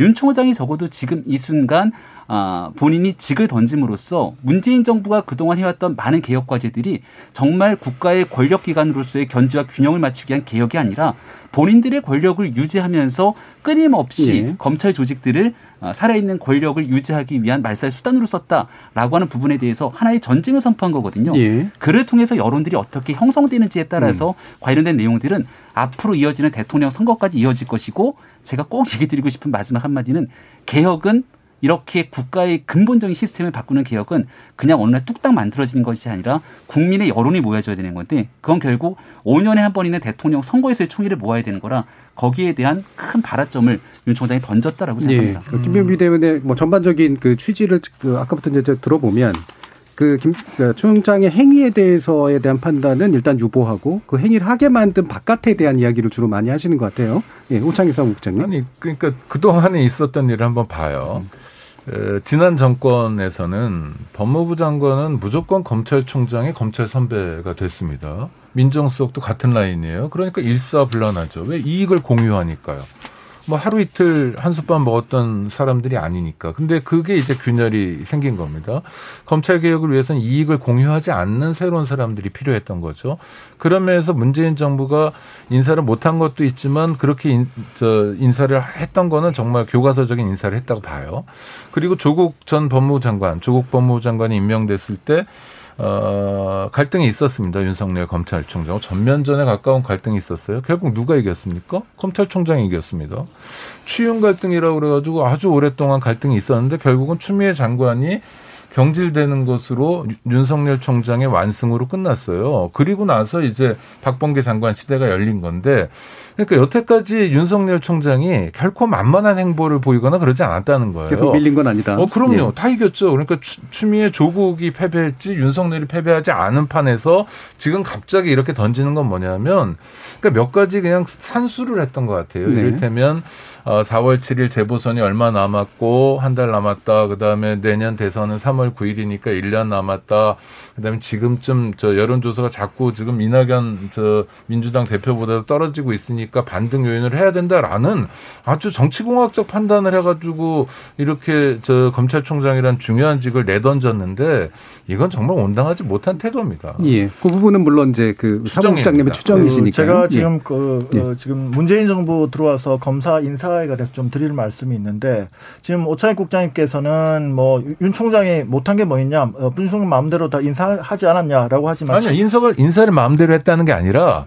윤 총장이 적어도 지금 이 순간 아, 본인이 직을 던짐으로써 문재인 정부가 그동안 해왔던 많은 개혁 과제들이 정말 국가의 권력 기관으로서의 견제와 균형을 맞추기 위한 개혁이 아니라 본인들의 권력을 유지하면서 끊임없이 예. 검찰 조직들을 아, 살아있는 권력을 유지하기 위한 말살 수단으로 썼다라고 하는 부분에 대해서 하나의 전쟁을 선포한 거거든요. 예. 그를 통해서 여론들이 어떻게 형성되는지에 따라서 음. 관련된 내용들은 앞으로 이어지는 대통령 선거까지 이어질 것이고 제가 꼭 얘기 드리고 싶은 마지막 한마디는 개혁은 이렇게 국가의 근본적인 시스템을 바꾸는 개혁은 그냥 어느 날 뚝딱 만들어지는 것이 아니라 국민의 여론이 모여져야 되는 건데 그건 결국 5년에 한 번 있는 대통령 선거에서의 총의를 모아야 되는 거라 거기에 대한 큰 발화점을 윤 총장이 던졌다라고 생각합니다. 네. 그 김병비 대원의 뭐 전반적인 그 취지를 그 아까부터 이제 들어보면 그 김, 그 총장의 행위에 대해서에 대한 판단은 일단 유보하고 그 행위를 하게 만든 바깥에 대한 이야기를 주로 많이 하시는 것 같아요. 예, 오창희 사무국장님. 아니, 그러니까 그 동안에 있었던 일을 한번 봐요. 음. 지난 정권에서는 법무부 장관은 무조건 검찰총장의 검찰 선배가 됐습니다. 민정수석도 같은 라인이에요. 그러니까 일사불란하죠. 왜 이익을 공유하니까요. 뭐 하루 이틀 한솥밥 먹었던 사람들이 아니니까. 근데 그게 이제 균열이 생긴 겁니다. 검찰 개혁을 위해서는 이익을 공유하지 않는 새로운 사람들이 필요했던 거죠. 그런 면에서 문재인 정부가 인사를 못한 것도 있지만 그렇게 인, 저 인사를 했던 거는 정말 교과서적인 인사를 했다고 봐요. 그리고 조국 전 법무부 장관, 조국 법무부 장관이 임명됐을 때 어, 갈등이 있었습니다. 윤석열 검찰총장. 전면전에 가까운 갈등이 있었어요. 결국 누가 이겼습니까? 검찰총장이 이겼습니다. 취임 갈등이라고 그래가지고 아주 오랫동안 갈등이 있었는데 결국은 추미애 장관이 경질되는 것으로 윤석열 총장의 완승으로 끝났어요. 그리고 나서 이제 박범계 장관 시대가 열린 건데 그러니까 여태까지 윤석열 총장이 결코 만만한 행보를 보이거나 그러지 않았다는 거예요. 계속 밀린 건 아니다. 어, 그럼요. 예. 다 이겼죠. 그러니까 추, 추미애 조국이 패배했지 윤석열이 패배하지 않은 판에서 지금 갑자기 이렇게 던지는 건 뭐냐면 그러니까 몇 가지 그냥 산수를 했던 것 같아요. 네. 이를테면 어, 4월 7일 재보선이 얼마 남았고 한 달 남았다. 그다음에 내년 대선은 3월 9일이니까 1년 남았다. 그다음에 지금쯤 저 여론조사가 자꾸 지금 이낙연 저 민주당 대표보다 떨어지고 있으니까 반등 요인을 해야 된다라는 아주 정치공학적 판단을 해가지고 이렇게 저 검찰총장이란 중요한 직을 내던졌는데 이건 정말 온당하지 못한 태도입니다. 예. 그 부분은 물론 이제 그 사무국장님의 추정이시니까. 그 제가 지금 그 어, 지금 문재인 정부 들어와서 검사 인사 에 관해서 좀 드릴 말씀이 있는데 지금 오차익 국장님께서는 뭐 윤 총장이 못한 게 뭐 있냐 어, 분수령 마음대로 다 인사하지 않았냐라고 하지만 아니요 인사를 인사를 마음대로 했다는 게 아니라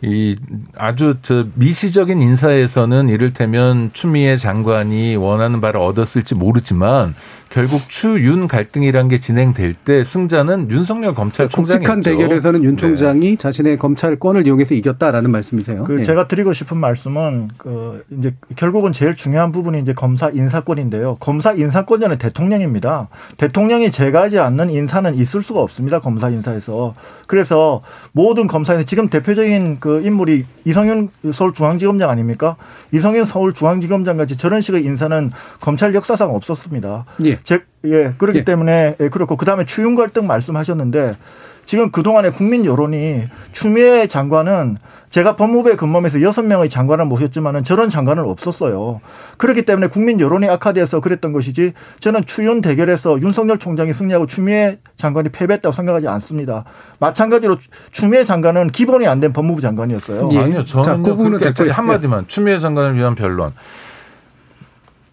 이 아주 저 미시적인 인사에서는 이를테면 추미애 장관이 원하는 바를 얻었을지 모르지만 결국 추윤 갈등이란 게 진행될 때 승자는 윤석열 검찰총장이었죠. 굵직한 대결에서는 윤 총장이 자신의 검찰권을 이용해서 이겼다라는 말씀이세요. 그 예. 제가 드리고 싶은 말씀은 그 이제 결국은 제일 중요한 부분이 이제 검사 인사권인데요. 검사 인사권자는 대통령입니다. 대통령이 제가하지 않는 인사는 있을 수가 없습니다. 검사 인사에서. 그래서 모든 검사에서 지금 대표적인 그 인물이 이성윤 서울중앙지검장 아닙니까? 이성윤 서울중앙지검장 같이 저런 식의 인사는 검찰 역사상 없었습니다. 예. 제, 예, 그렇기 예. 때문에 예, 그렇고 그다음에 추윤 갈등 말씀하셨는데 지금 그동안의 국민 여론이 추미애 장관은 제가 법무부에 근무하면서 여섯 명의 장관을 모셨지만은 저런 장관은 없었어요. 그렇기 때문에 국민 여론이 악화돼서 그랬던 것이지 저는 추윤 대결에서 윤석열 총장이 승리하고 추미애 장관이 패배했다고 생각하지 않습니다. 마찬가지로 추미애 장관은 기본이 안 된 법무부 장관이었어요. 아니요, 저는 그 부분은 그렇게 대체- 한마디만 추미애 장관을 위한 변론.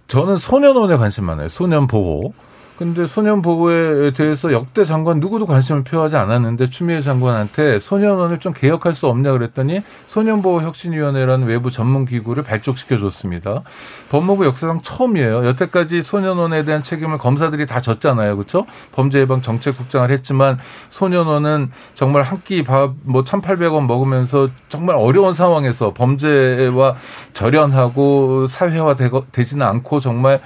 저는 소년원에 관심 많아요. 소년 보호. 근데 소년 보호에 대해서 역대 장관 누구도 관심을 표하지 않았는데 추미애 장관한테 소년원을 좀 개혁할 수 없냐 그랬더니 소년보호혁신위원회라는 외부 전문 기구를 발족시켜 줬습니다. 법무부 역사상 처음이에요. 여태까지 소년원에 대한 책임을 검사들이 다 졌잖아요. 그렇죠? 범죄예방 정책국장을 했지만 소년원은 정말 한 끼 밥 뭐 1,800원 먹으면서 정말 어려운 상황에서 범죄와 절연하고 사회화 되지는 않고 정말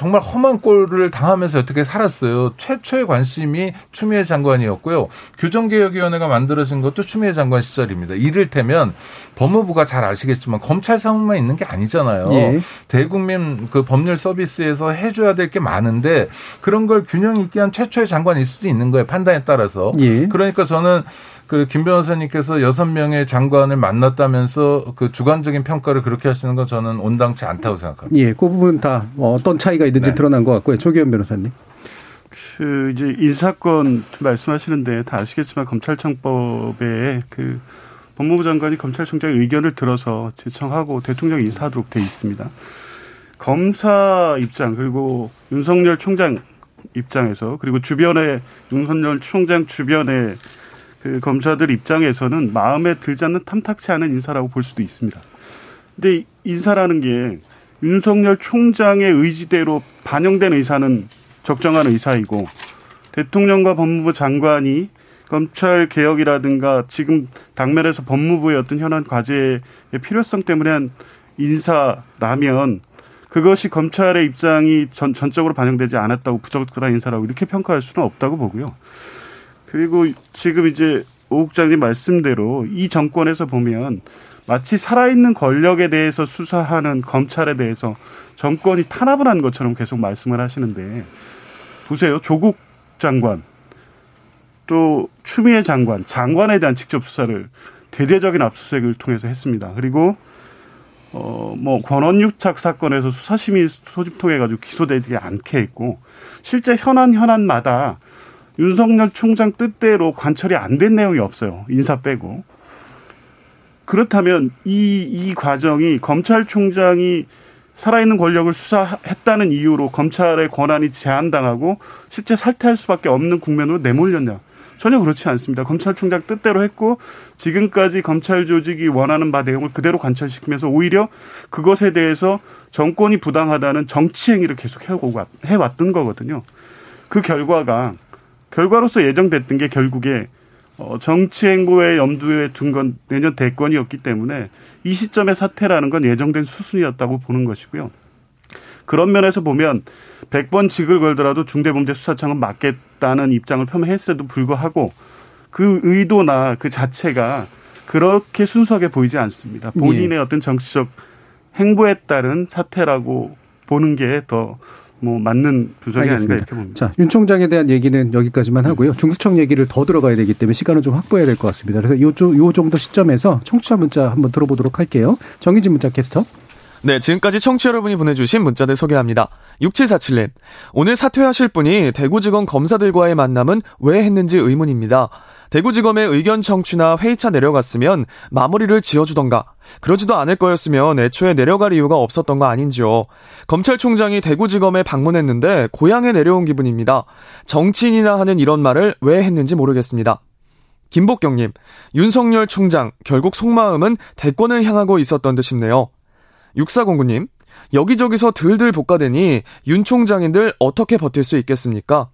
정말 험한 꼴을 당하면서 어떻게 살았어요. 최초의 관심이 추미애 장관이었고요. 교정개혁위원회가 만들어진 것도 추미애 장관 시절입니다. 이를테면 법무부가 잘 아시겠지만 검찰 사무만 있는 게 아니잖아요. 예. 대국민 그 법률 서비스에서 해줘야 될 게 많은데 그런 걸 균형 있게 한 최초의 장관일 수도 있는 거예요. 판단에 따라서. 예. 그러니까 저는 그 김 변호사님께서 여섯 명의 장관을 만났다면서 그 주관적인 평가를 그렇게 하시는 건 저는 온당치 않다고 생각합니다. 예, 그 부분 다 어떤 차이가 있는지 네. 드러난 것 같고요. 조기현 변호사님. 그 이제 인사권 말씀하시는데 다 아시겠지만 검찰청법에 그 법무부 장관이 검찰총장의 의견을 들어서 제청하고 대통령 인사하도록 돼 있습니다. 검사 입장 그리고 윤석열 총장 입장에서 그리고 주변에 윤석열 총장 주변에 그 검사들 입장에서는 마음에 들지 않는 탐탁치 않은 인사라고 볼 수도 있습니다. 근데 이 인사라는 게 윤석열 총장의 의지대로 반영된 의사는 적정한 의사이고 대통령과 법무부 장관이 검찰 개혁이라든가 지금 당면에서 법무부의 어떤 현안 과제의 필요성 때문에 한 인사라면 그것이 검찰의 입장이 전, 전적으로 반영되지 않았다고 부적절한 인사라고 이렇게 평가할 수는 없다고 보고요. 그리고 지금 이제 오 국장님 말씀대로 이 정권에서 보면 마치 살아있는 권력에 대해서 수사하는 검찰에 대해서 정권이 탄압을 한 것처럼 계속 말씀을 하시는데 보세요. 조국 장관 또 추미애 장관 장관에 대한 직접 수사를 대대적인 압수수색을 통해서 했습니다. 그리고 어뭐 권원유착 사건에서 수사심의 소집 통해 가지고 기소되지 않게 했고 실제 현안 현안마다 윤석열 총장 뜻대로 관철이 안 된 내용이 없어요. 인사 빼고. 그렇다면 이, 이 과정이 검찰총장이 살아있는 권력을 수사했다는 이유로 검찰의 권한이 제한당하고 실제 살퇴할 수밖에 없는 국면으로 내몰렸냐. 전혀 그렇지 않습니다. 검찰총장 뜻대로 했고 지금까지 검찰 조직이 원하는 바 내용을 그대로 관철시키면서 오히려 그것에 대해서 정권이 부당하다는 정치 행위를 계속 해오고 해왔던 거거든요. 그 결과가 결과로서 예정됐던 게 결국에 어, 정치 행보에 염두에 둔 건 내년 대권이었기 때문에 이 시점의 사태라는 건 예정된 수순이었다고 보는 것이고요. 그런 면에서 보면 100번 직을 걸더라도 중대범죄 수사청은 맞겠다는 입장을 표명했음에도 불구하고 그 의도나 그 자체가 그렇게 순수하게 보이지 않습니다. 본인의 예. 어떤 정치적 행보에 따른 사태라고 보는 게 더 뭐 맞는 분석이 알겠습니다. 아닌가 이렇게 봅니다. 자, 윤 총장에 대한 얘기는 여기까지만 하고요. 중수청 얘기를 더 들어가야 되기 때문에 시간을 좀 확보해야 될 것 같습니다. 그래서 요, 요 정도 시점에서 청취자 문자 한번 들어보도록 할게요. 정희진 문자 캐스터. 네, 지금까지 청취 여러분이 보내주신 문자들 소개합니다. 6747님, 오늘 사퇴하실 분이 대구지검 검사들과의 만남은 왜 했는지 의문입니다. 대구지검의 의견 청취나 회의차 내려갔으면 마무리를 지어주던가 그러지도 않을 거였으면 애초에 내려갈 이유가 없었던 거 아닌지요. 검찰총장이 대구지검에 방문했는데 고향에 내려온 기분입니다. 정치인이나 하는 이런 말을 왜 했는지 모르겠습니다. 김복경님, 윤석열 총장 결국 속마음은 대권을 향하고 있었던 듯 싶네요. 6409님, 여기저기서 들들 볶아대니 윤 총장인들 어떻게 버틸 수 있겠습니까?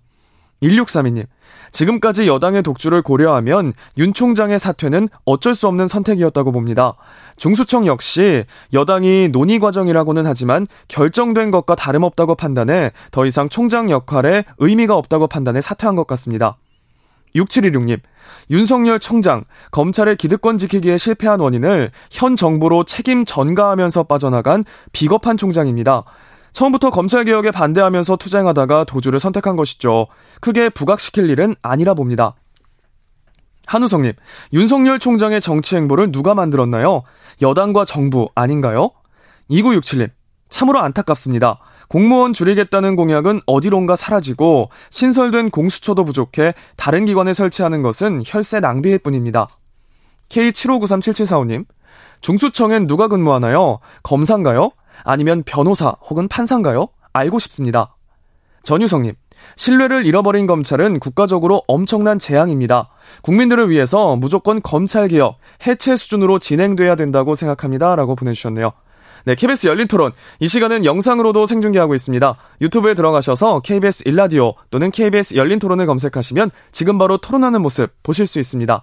1632님, 지금까지 여당의 독주를 고려하면 윤 총장의 사퇴는 어쩔 수 없는 선택이었다고 봅니다. 중수청 역시 여당이 논의 과정이라고는 하지만 결정된 것과 다름없다고 판단해 더 이상 총장 역할에 의미가 없다고 판단해 사퇴한 것 같습니다. 6716님, 윤석열 총장, 검찰의 기득권 지키기에 실패한 원인을 현 정부로 책임 전가하면서 빠져나간 비겁한 총장입니다. 처음부터 검찰 개혁에 반대하면서 투쟁하다가 도주를 선택한 것이죠. 크게 부각시킬 일은 아니라 봅니다. 한우성님, 윤석열 총장의 정치 행보를 누가 만들었나요? 여당과 정부 아닌가요? 2967님, 참으로 안타깝습니다. 공무원 줄이겠다는 공약은 어디론가 사라지고 신설된 공수처도 부족해 다른 기관에 설치하는 것은 혈세 낭비일 뿐입니다. K75937745님, 중수청엔 누가 근무하나요? 검사인가요? 아니면 변호사 혹은 판사인가요? 알고 싶습니다. 전유성님, 신뢰를 잃어버린 검찰은 국가적으로 엄청난 재앙입니다. 국민들을 위해서 무조건 검찰 개혁, 해체 수준으로 진행돼야 된다고 생각합니다. 라고 보내주셨네요. 네, KBS 열린 토론. 이 시간은 영상으로도 생중계하고 있습니다. 유튜브에 들어가셔서 KBS 일라디오 또는 KBS 열린 토론을 검색하시면 지금 바로 토론하는 모습 보실 수 있습니다.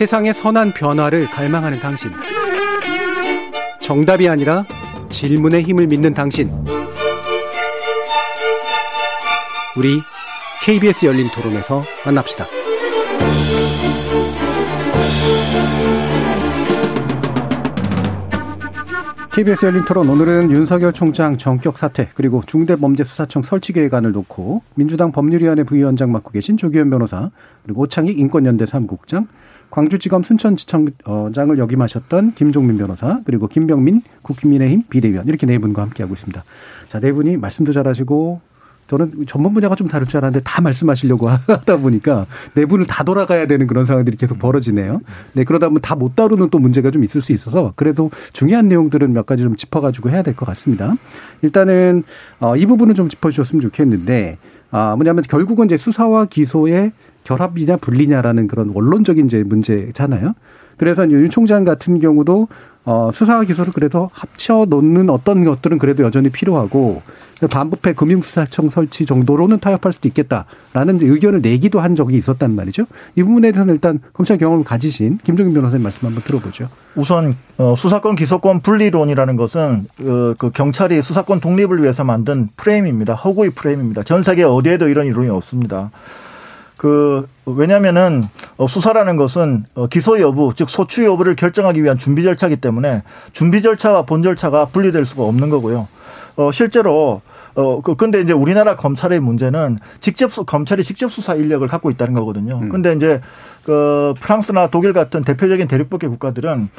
세상의 선한 변화를 갈망하는 당신. 정답이 아니라 질문의 힘을 믿는 당신. 우리 KBS 열린 토론에서 만납시다. KBS 열린 토론 오늘은 윤석열 총장 정격 사퇴 그리고 중대범죄수사청 설치 계획안을 놓고 민주당 법률위원회 부위원장 맡고 계신 조기현 변호사 그리고 오창익 인권연대 사무국장 광주지검 순천지청장을 역임하셨던 김종민 변호사 그리고 김병민 국민의힘 비대위원 이렇게 네 분과 함께하고 있습니다. 자, 네 분이 말씀도 잘하시고 저는 전문 분야가 좀 다를 줄 알았는데 다 말씀하시려고 하다 보니까 네 분을 다 돌아가야 되는 그런 상황들이 계속 벌어지네요. 네, 그러다 보면 다 못 다루는 또 문제가 좀 있을 수 있어서 그래도 중요한 내용들은 몇 가지 좀 짚어가지고 해야 될 것 같습니다. 일단은 어, 이 부분은 좀 짚어주셨으면 좋겠는데 아, 뭐냐면 결국은 이제 수사와 기소의 결합이냐 분리냐라는 그런 원론적인 이제 문제잖아요. 그래서 윤 총장 같은 경우도 어, 수사와 기소를 그래도 합쳐 놓는 어떤 것들은 그래도 여전히 필요하고 반부패 금융수사청 설치 정도로는 타협할 수도 있겠다라는 의견을 내기도 한 적이 있었단 말이죠. 이 부분에 대해서는 일단 검찰 경험을 가지신 김종인 변호사님 말씀 한번 들어보죠. 우선 어, 수사권 기소권 분리론이라는 것은 그, 그 경찰이 수사권 독립을 위해서 만든 프레임입니다. 허구의 프레임입니다. 전 세계 어디에도 이런 이론이 없습니다. 그 왜냐면은 어, 수사라는 것은 어, 기소 여부 즉 소추 여부를 결정하기 위한 준비 절차이기 때문에 준비 절차와 본 절차가 분리될 수가 없는 거고요. 어 실제로 어, 그, 근데 이제 우리나라 검찰의 문제는 직접, 수, 검찰이 직접 수사 인력을 갖고 있다는 거거든요. 음. 근데 이제 그 프랑스나 독일 같은 대표적인 대륙법계 국가들은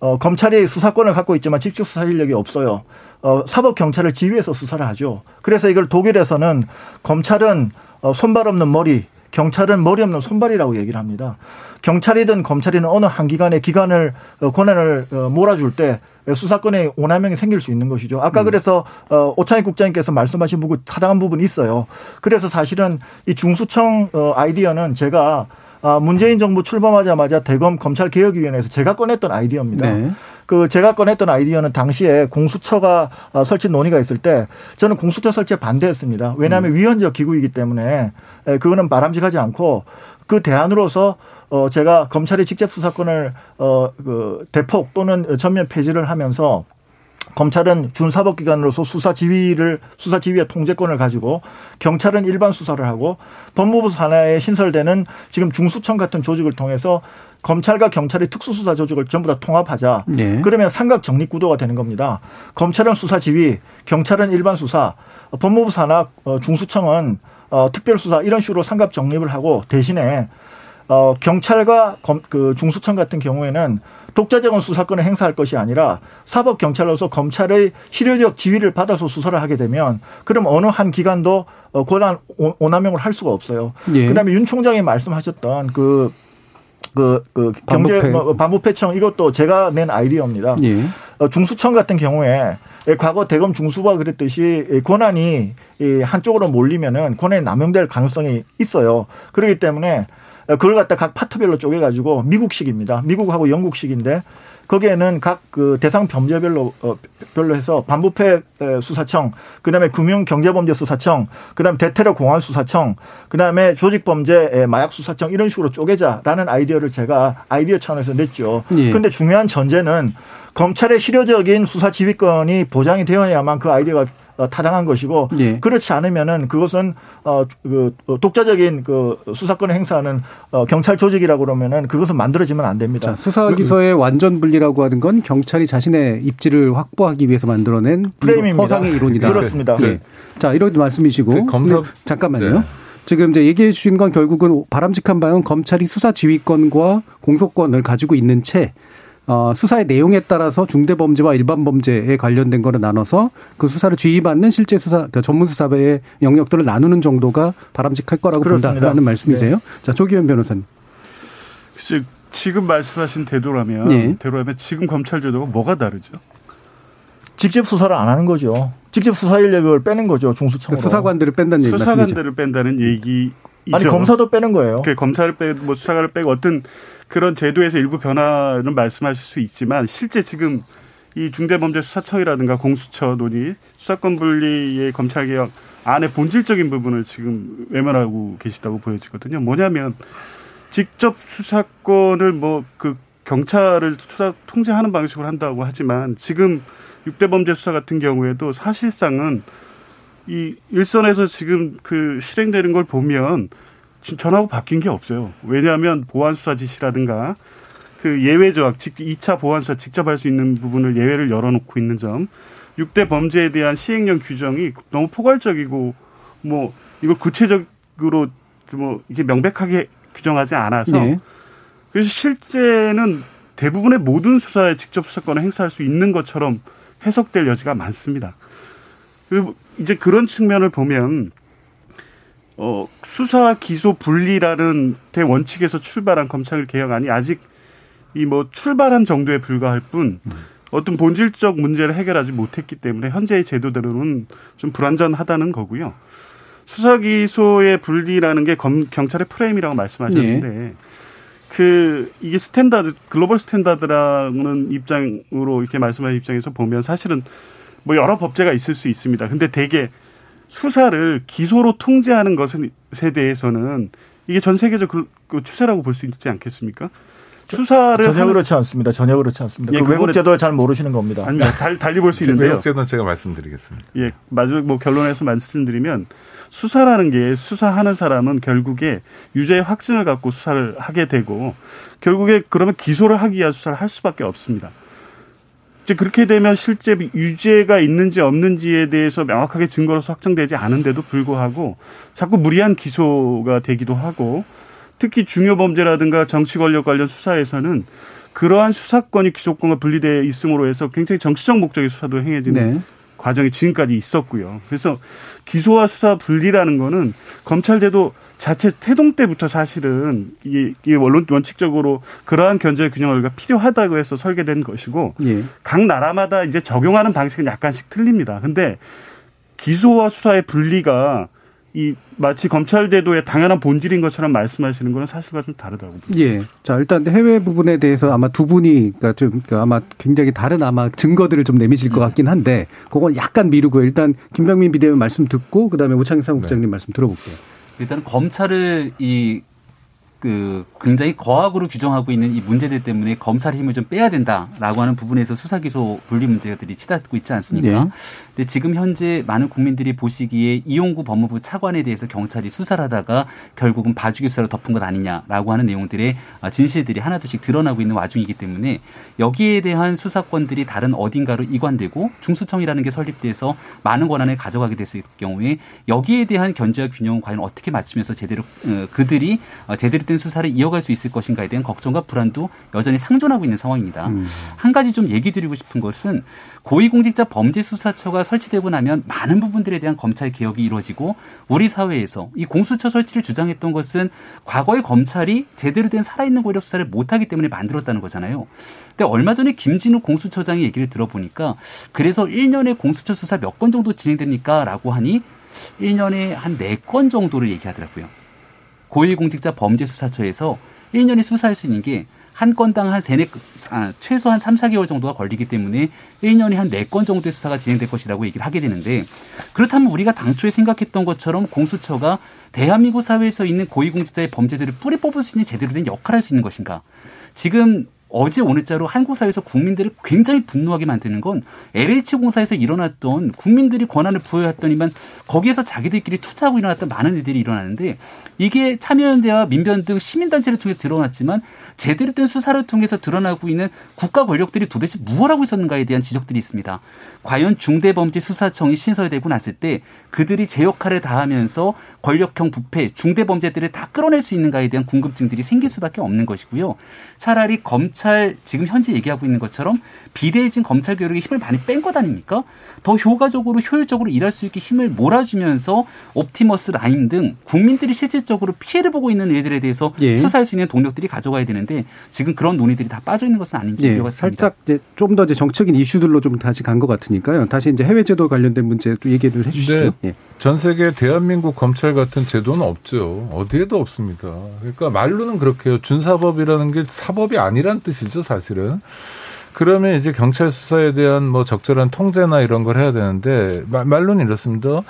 어, 검찰이 수사권을 갖고 있지만 직접 수사 인력이 없어요. 어, 사법 경찰을 지휘해서 수사를 하죠. 그래서 이걸 독일에서는 검찰은 어, 손발 없는 머리, 경찰은 머리 없는 손발이라고 얘기를 합니다. 경찰이든 검찰이든 어느 한 기관의 기관을 어, 권한을 어, 몰아줄 때 수사권의 오남용이 생길 수 있는 것이죠. 아까 그래서 어, 오창익 국장님께서 말씀하신 부분 타당한 부분이 있어요. 그래서 사실은 이 중수청 어, 아이디어는 제가 아, 문재인 정부 출범하자마자 대검 검찰개혁위원회에서 제가 꺼냈던 아이디어입니다. 네. 그 제가 꺼냈던 아이디어는 당시에 공수처가 어, 설치 논의가 있을 때 저는 공수처 설치에 반대했습니다. 왜냐하면 위헌적 기구이기 때문에 에, 그거는 바람직하지 않고 그 대안으로서 어 제가 검찰이 직접 수사권을 어그 대폭 또는 전면 폐지를 하면서 검찰은 준사법기관으로서 수사 지휘를 수사 지휘의 통제권을 가지고 경찰은 일반 수사를 하고 법무부 산하에 신설되는 지금 중수청 같은 조직을 통해서 검찰과 경찰의 특수수사 조직을 전부 다 통합하자. 네. 그러면 삼각 정립 구도가 되는 겁니다. 검찰은 수사 지휘, 경찰은 일반 수사, 법무부 산하, 어, 중수청은 어, 특별수사 이런 식으로 삼각 정립을 하고 대신에 어, 경찰과 검, 그 중수청 같은 경우에는 독자적인 수사권을 행사할 것이 아니라 사법 경찰로서 검찰의 실효적 지휘를 받아서 수사를 하게 되면 그럼 어느 한 기관도 어, 권한 오- 오남용을 할 수가 없어요. 예. 그다음에 윤 총장이 말씀하셨던 그 그, 그, 경제, 반부패. 뭐, 반부패청 이것도 제가 낸 아이디어입니다. 예. 어, 중수청 같은 경우에 예, 과거 대검 중수부가 그랬듯이 이 권한이 이 한쪽으로 몰리면은 권한이 남용될 가능성이 있어요. 그렇기 때문에 어, 그걸 갖다 각 파트별로 쪼개가지고 미국식입니다. 미국하고 영국식인데 거기에는 각 그 대상 범죄별로 어, 별로 해서 반부패 에, 수사청, 그다음에 금융 경제범죄 수사청, 그다음에 대테러 공안 수사청, 그다음에 조직 범죄 에, 마약 수사청 이런 식으로 쪼개자라는 아이디어를 제가 아이디어 차원에서 냈죠. 예. 근데 중요한 전제는 검찰의 실효적인 수사 지휘권이 보장이 되어야만 그 아이디어가 어, 타당한 것이고 예. 그렇지 않으면은 그것은 어, 그 독자적인 그 수사권을 행사하는 어, 경찰 조직이라고 그러면은 그것은 만들어지면 안 됩니다. 자, 수사 기소의 완전 분리라고 하는 건 경찰이 자신의 입지를 확보하기 위해서 만들어낸 프레임입니다. 허상의 이론이다. 그렇습니다. 예. 자, 이런 말씀이시고 그 검사- 근데 잠깐만요. 네. 지금 이제 얘기해 주신 건 결국은 바람직한 바는 검찰이 수사 지휘권과 공소권을 가지고 있는 채 어, 수사의 내용에 따라서 중대 범죄와 일반 범죄에 관련된 거를 나눠서 그 수사를 지휘받는 실제 수사 그러니까 전문 수사의 영역들을 나누는 정도가 바람직할 거라고 그렇습니다. 본다라는 말씀이세요. 네. 자, 조기현 변호사님. 글쎄, 지금 말씀하신 대로라면 네. 대로라면 지금 검찰 제도가 뭐가 다르죠? 직접 수사를 안 하는 거죠. 직접 수사 인력을 빼는 거죠. 중수청으로. 수사관들을 뺀다는 얘기. 수사관들을 뺀다는 얘기. 아니 검사도 빼는 거예요. 그 검사를 빼고 뭐 수사관을 빼고 어떤 그런 제도에서 일부 변화는 말씀하실 수 있지만 실제 지금 이 중대범죄수사청이라든가 공수처 논의 수사권 분리의 검찰개혁 안에 본질적인 부분을 지금 외면하고 계시다고 보여지거든요. 뭐냐면 직접 수사권을 뭐 그 경찰을 수사 통제하는 방식으로 한다고 하지만 지금 육대 범죄 수사 같은 경우에도 사실상은 이 일선에서 지금 그 실행되는 걸 보면 전하고 바뀐 게 없어요. 왜냐하면 보안 수사 지시라든가 그 예외 조항, 직 2차 보안 수사 직접 할 수 있는 부분을 예외를 열어놓고 있는 점, 6대 범죄에 대한 시행령 규정이 너무 포괄적이고 뭐 이걸 구체적으로 뭐 이게 명백하게 규정하지 않아서 네. 그래서 실제는 대부분의 모든 수사에 직접 수사권을 행사할 수 있는 것처럼 해석될 여지가 많습니다. 그리고 이제 그런 측면을 보면 어, 수사 기소 분리라는 대원칙에서 출발한 검찰 개혁안이 아직 이 뭐 출발한 정도에 불과할 뿐 어떤 본질적 문제를 해결하지 못했기 때문에 현재의 제도대로는 좀 불완전하다는 거고요. 수사 기소의 분리라는 게 검, 경찰의 프레임이라고 말씀하셨는데 그 이게 standard global standard라는 입장으로 이렇게 말씀하신 입장에서 보면 사실은 뭐 여러 법제가 있을 수 있습니다. 근데 대개 수사를 기소로 통제하는 것에 대해서는 이게 전 세계적 그, 그 추세라고 볼 수 있지 않겠습니까? 수사를 전혀 그렇지 않습니다. 전혀 그렇지 않습니다. 예, 그 외국 제도를 잘 모르시는 겁니다. 아닙니다. 달, 달리 볼 수 있는데요. 외국 제도는 제가 말씀드리겠습니다. 예, 마지막 뭐 결론에서 말씀드리면 수사라는 게 수사하는 사람은 결국에 유죄의 확증을 갖고 수사를 하게 되고 결국에 그러면 기소를 하기 위한 수사를 할 수밖에 없습니다. 이제 그렇게 되면 실제 유죄가 있는지 없는지에 대해서 명확하게 증거로서 확정되지 않은데도 불구하고 자꾸 무리한 기소가 되기도 하고 특히 중요 범죄라든가 정치 권력 관련 수사에서는 그러한 수사권이 기소권과 분리되어 있음으로 해서 굉장히 정치적 목적의 수사도 행해지는 네. 과정이 지금까지 있었고요. 그래서 기소와 수사 분리라는 거는 검찰제도 자체 태동 때부터 사실은 이게, 이게 원론 원칙적으로 그러한 견제 균형을 필요하다고 해서 설계된 것이고 예. 각 나라마다 이제 적용하는 방식은 약간씩 틀립니다. 근데 기소와 수사의 분리가 이 마치 검찰 제도의 당연한 본질인 것처럼 말씀하시는 거는 사실과 좀 다르다고 봅니다. 예. 자, 일단 해외 부분에 대해서 아마 두 분이 그러니까 좀 그러니까 아마 굉장히 다른 아마 증거들을 좀 내미실 것 같긴 한데 그건 약간 미루고 일단 김병민 비대위원 말씀 듣고 그다음에 오창희 사무국장님 네. 말씀 들어볼게요. 일단 검찰을 이 그 굉장히 거학으로 규정하고 있는 이 문제들 때문에 검찰의 힘을 좀 빼야 된다라고 하는 부분에서 수사 기소 분리 문제들이 치닫고 있지 않습니까? 네. 근데 지금 현재 많은 국민들이 보시기에 이용구 법무부 차관에 대해서 경찰이 수사를 하다가 결국은 봐주기 수사로 덮은 것 아니냐라고 하는 내용들의 진실들이 하나둘씩 드러나고 있는 와중이기 때문에 여기에 대한 수사권들이 다른 어딘가로 이관되고 중수청이라는 게 설립돼서 많은 권한을 가져가게 됐을 경우에 여기에 대한 견제와 균형을 과연 어떻게 맞추면서 제대로 어, 그들이 어, 제대로 된 수사를 이어갈 수 있을 것인가에 대한 걱정과 불안도 여전히 상존하고 있는 상황입니다. 음. 한 가지 좀 얘기 드리고 싶은 것은 고위공직자 범죄수사처가 설치되고 나면 많은 부분들에 대한 검찰 개혁이 이루어지고 우리 사회에서 이 공수처 설치를 주장했던 것은 과거의 검찰이 제대로 된 살아있는 권력 수사를 못하기 때문에 만들었다는 거잖아요. 근데 얼마 전에 김진우 공수처장의 얘기를 들어보니까 그래서 1년에 공수처 수사 몇 건 정도 진행됩니까? 라고 하니 1년에 한 4건 정도를 얘기하더라고요. 고위공직자 범죄수사처에서 1년에 수사할 수 있는 게 한 건당 한 세네 아, 최소한 3, 4개월 정도가 걸리기 때문에 1년에 한 네 건 정도의 수사가 진행될 것이라고 얘기를 하게 되는데 그렇다면 우리가 당초에 생각했던 것처럼 공수처가 대한민국 사회에서 있는 고위공직자의 범죄들을 뿌리 뽑을 수 있는 제대로 된 역할을 할 수 있는 것인가? 지금 어제 오늘자로 한국 사회에서 국민들을 굉장히 분노하게 만드는 건 LH 공사에서 일어났던 국민들이 권한을 부여했더니만 거기에서 자기들끼리 투자하고 일어났던 많은 일들이 일어나는데 이게 참여연대와 민변 등 시민단체를 통해 드러났지만 제대로 된 수사를 통해서 드러나고 있는 국가 권력들이 도대체 무엇 하고 있었는가에 대한 지적들이 있습니다. 과연 중대범죄수사청이 신설되고 났을 때 그들이 제 역할을 다하면서 권력형 부패, 중대범죄들을 다 끌어낼 수 있는가에 대한 궁금증들이 생길 수밖에 없는 것이고요. 차라리 검찰 지금 현재 얘기하고 있는 것처럼 비대해진 검찰 교육에 힘을 많이 뺀 것 아닙니까? 더 효과적으로 효율적으로 일할 수 있게 힘을 몰아주면서 옵티머스 라인 등 국민들이 실질적으로 피해를 보고 있는 일들에 대해서 예. 수사할 수 있는 동력들이 가져가야 되는데 지금 그런 논의들이 다 빠져 있는 것은 아닌지 예. 우려가 살짝 이제 좀더 이제 정책인 이슈들로 좀 다시 간 것 같으니까요. 다시 이제 해외 제도 관련된 문제 또 얘기를 해주시죠. 네. 예. 전 세계 대한민국 검찰 같은 제도는 없죠. 어디에도 없습니다. 그러니까 말로는 그렇게 해요. 준사법이라는 게 사법이 아니란 뜻이죠, 사실은. 그러면 이제 경찰 수사에 대한 뭐 적절한 통제나 이런 걸 해야 되는데 말로는 이렇습니다.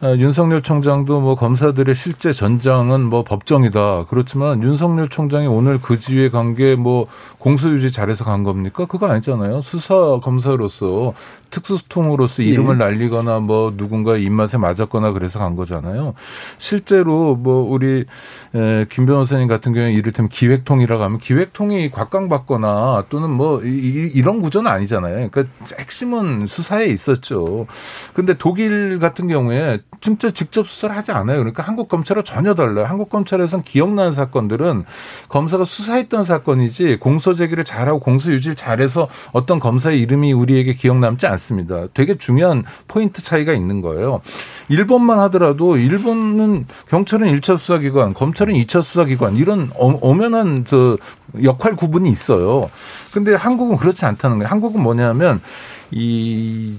아, 윤석열 총장도 뭐 검사들의 실제 전장은 뭐 법정이다. 그렇지만 윤석열 총장이 오늘 그 지위에 간 게 뭐 공소유지 잘해서 간 겁니까? 그거 아니잖아요. 수사 검사로서 특수통으로서 이름을 네. 날리거나 뭐 누군가 입맛에 맞았거나 그래서 간 거잖아요. 실제로 뭐 우리 김 변호사님 같은 경우에 이를테면 기획통이라고 하면 기획통이 곽강받거나 또는 뭐 이, 런 구조는 아니잖아요. 그러니까 핵심은 수사에 있었죠. 근데 독일 같은 경우에 진짜 직접 수사를 하지 않아요. 그러니까 한국 검찰은 전혀 달라요. 한국 검찰에서는 기억나는 사건들은 검사가 수사했던 사건이지 공소 제기를 잘하고 공소 유지를 잘해서 어떤 검사의 이름이 우리에게 기억 남지 않습니다. 되게 중요한 포인트 차이가 있는 거예요. 일본만 하더라도 일본은 경찰은 1차 수사기관, 검찰은 2차 수사기관 이런 엄연한 저 역할 구분이 있어요. 근데 한국은 그렇지 않다는 거예요. 한국은 뭐냐면 이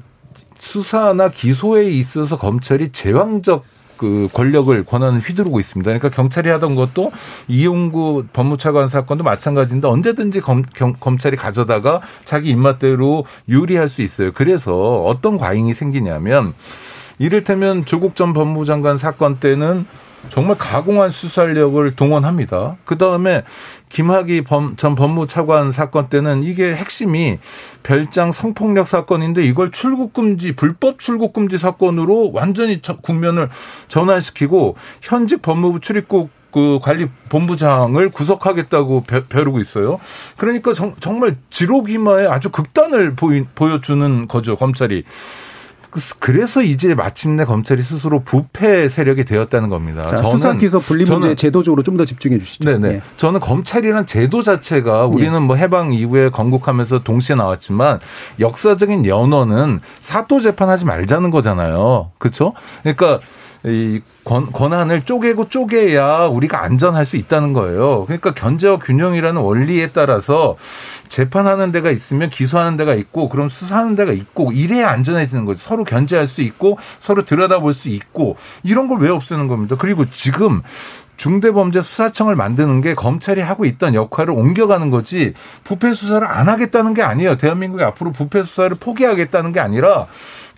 수사나 기소에 있어서 검찰이 제왕적 그 권력을 권한을 휘두르고 있습니다. 그러니까 경찰이 하던 것도 이용구 법무차관 사건도 마찬가지인데 언제든지 검, 경, 검찰이 가져다가 자기 입맛대로 유리할 수 있어요. 그래서 어떤 과잉이 생기냐면 이를테면 조국 전 법무장관 사건 때는 정말 가공한 수사력을 동원합니다. 그 다음에 김학의 전 법무차관 사건 때는 이게 핵심이 별장 성폭력 사건인데 이걸 출국금지, 불법 출국금지 사건으로 완전히 국면을 전환시키고 현직 법무부 출입국 그 관리 본부장을 구속하겠다고 벼르고 있어요. 그러니까 정, 말 지록이마에 아주 극단을 보이, 보여주는 거죠 검찰이. 그래서 이제 마침내 검찰이 스스로 부패 세력이 되었다는 겁니다. 자, 수사 기소 분리 문제 제도적으로 좀 더 집중해 주시죠. 네네. 네. 저는 검찰이란 제도 자체가 우리는 네. 뭐 해방 이후에 건국하면서 동시에 나왔지만 역사적인 연원은 사또 재판하지 말자는 거잖아요. 그렇죠? 그러니까 이 권, 권한을 쪼개고 쪼개야 우리가 안전할 수 있다는 거예요. 그러니까 견제와 균형이라는 원리에 따라서 재판하는 데가 있으면 기소하는 데가 있고 그럼 수사하는 데가 있고 이래야 안전해지는 거죠. 서로 견제할 수 있고 서로 들여다볼 수 있고 이런 걸 왜 없애는 겁니다. 그리고 지금 중대범죄수사청을 만드는 게 검찰이 하고 있던 역할을 옮겨가는 거지 부패 수사를 안 하겠다는 게 아니에요. 대한민국이 앞으로 부패 수사를 포기하겠다는 게 아니라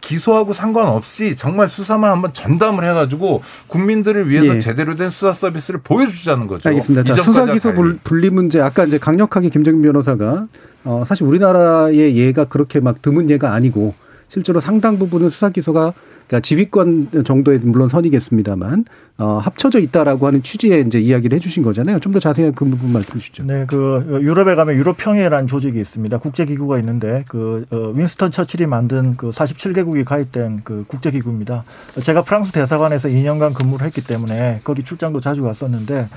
기소하고 상관없이 정말 수사만 한번 전담을 해가지고 국민들을 위해서 예. 제대로 된 수사 서비스를 보여주자는 거죠. 알겠습니다. 자, 수사 기소 분리 문제 아까 이제 강력하게 김정민 변호사가 어 사실 우리나라의 예가 그렇게 막 드문 예가 아니고 실제로 상당 부분은 수사 기소가 그러니까 지휘권 정도의 물론 선이겠습니다만 어, 합쳐져 있다라고 하는 취지의 이제 이야기를 해주신 거잖아요. 좀 더 자세한 그 부분 말씀해 주시죠. 네, 그 유럽에 가면 유럽평해라는 조직이 있습니다. 국제 기구가 있는데 그 어, 윈스턴 처칠이 만든 그 47개국이 가입된 그 국제 기구입니다. 제가 프랑스 대사관에서 2년간 근무를 했기 때문에 거기 출장도 자주 갔었는데 네,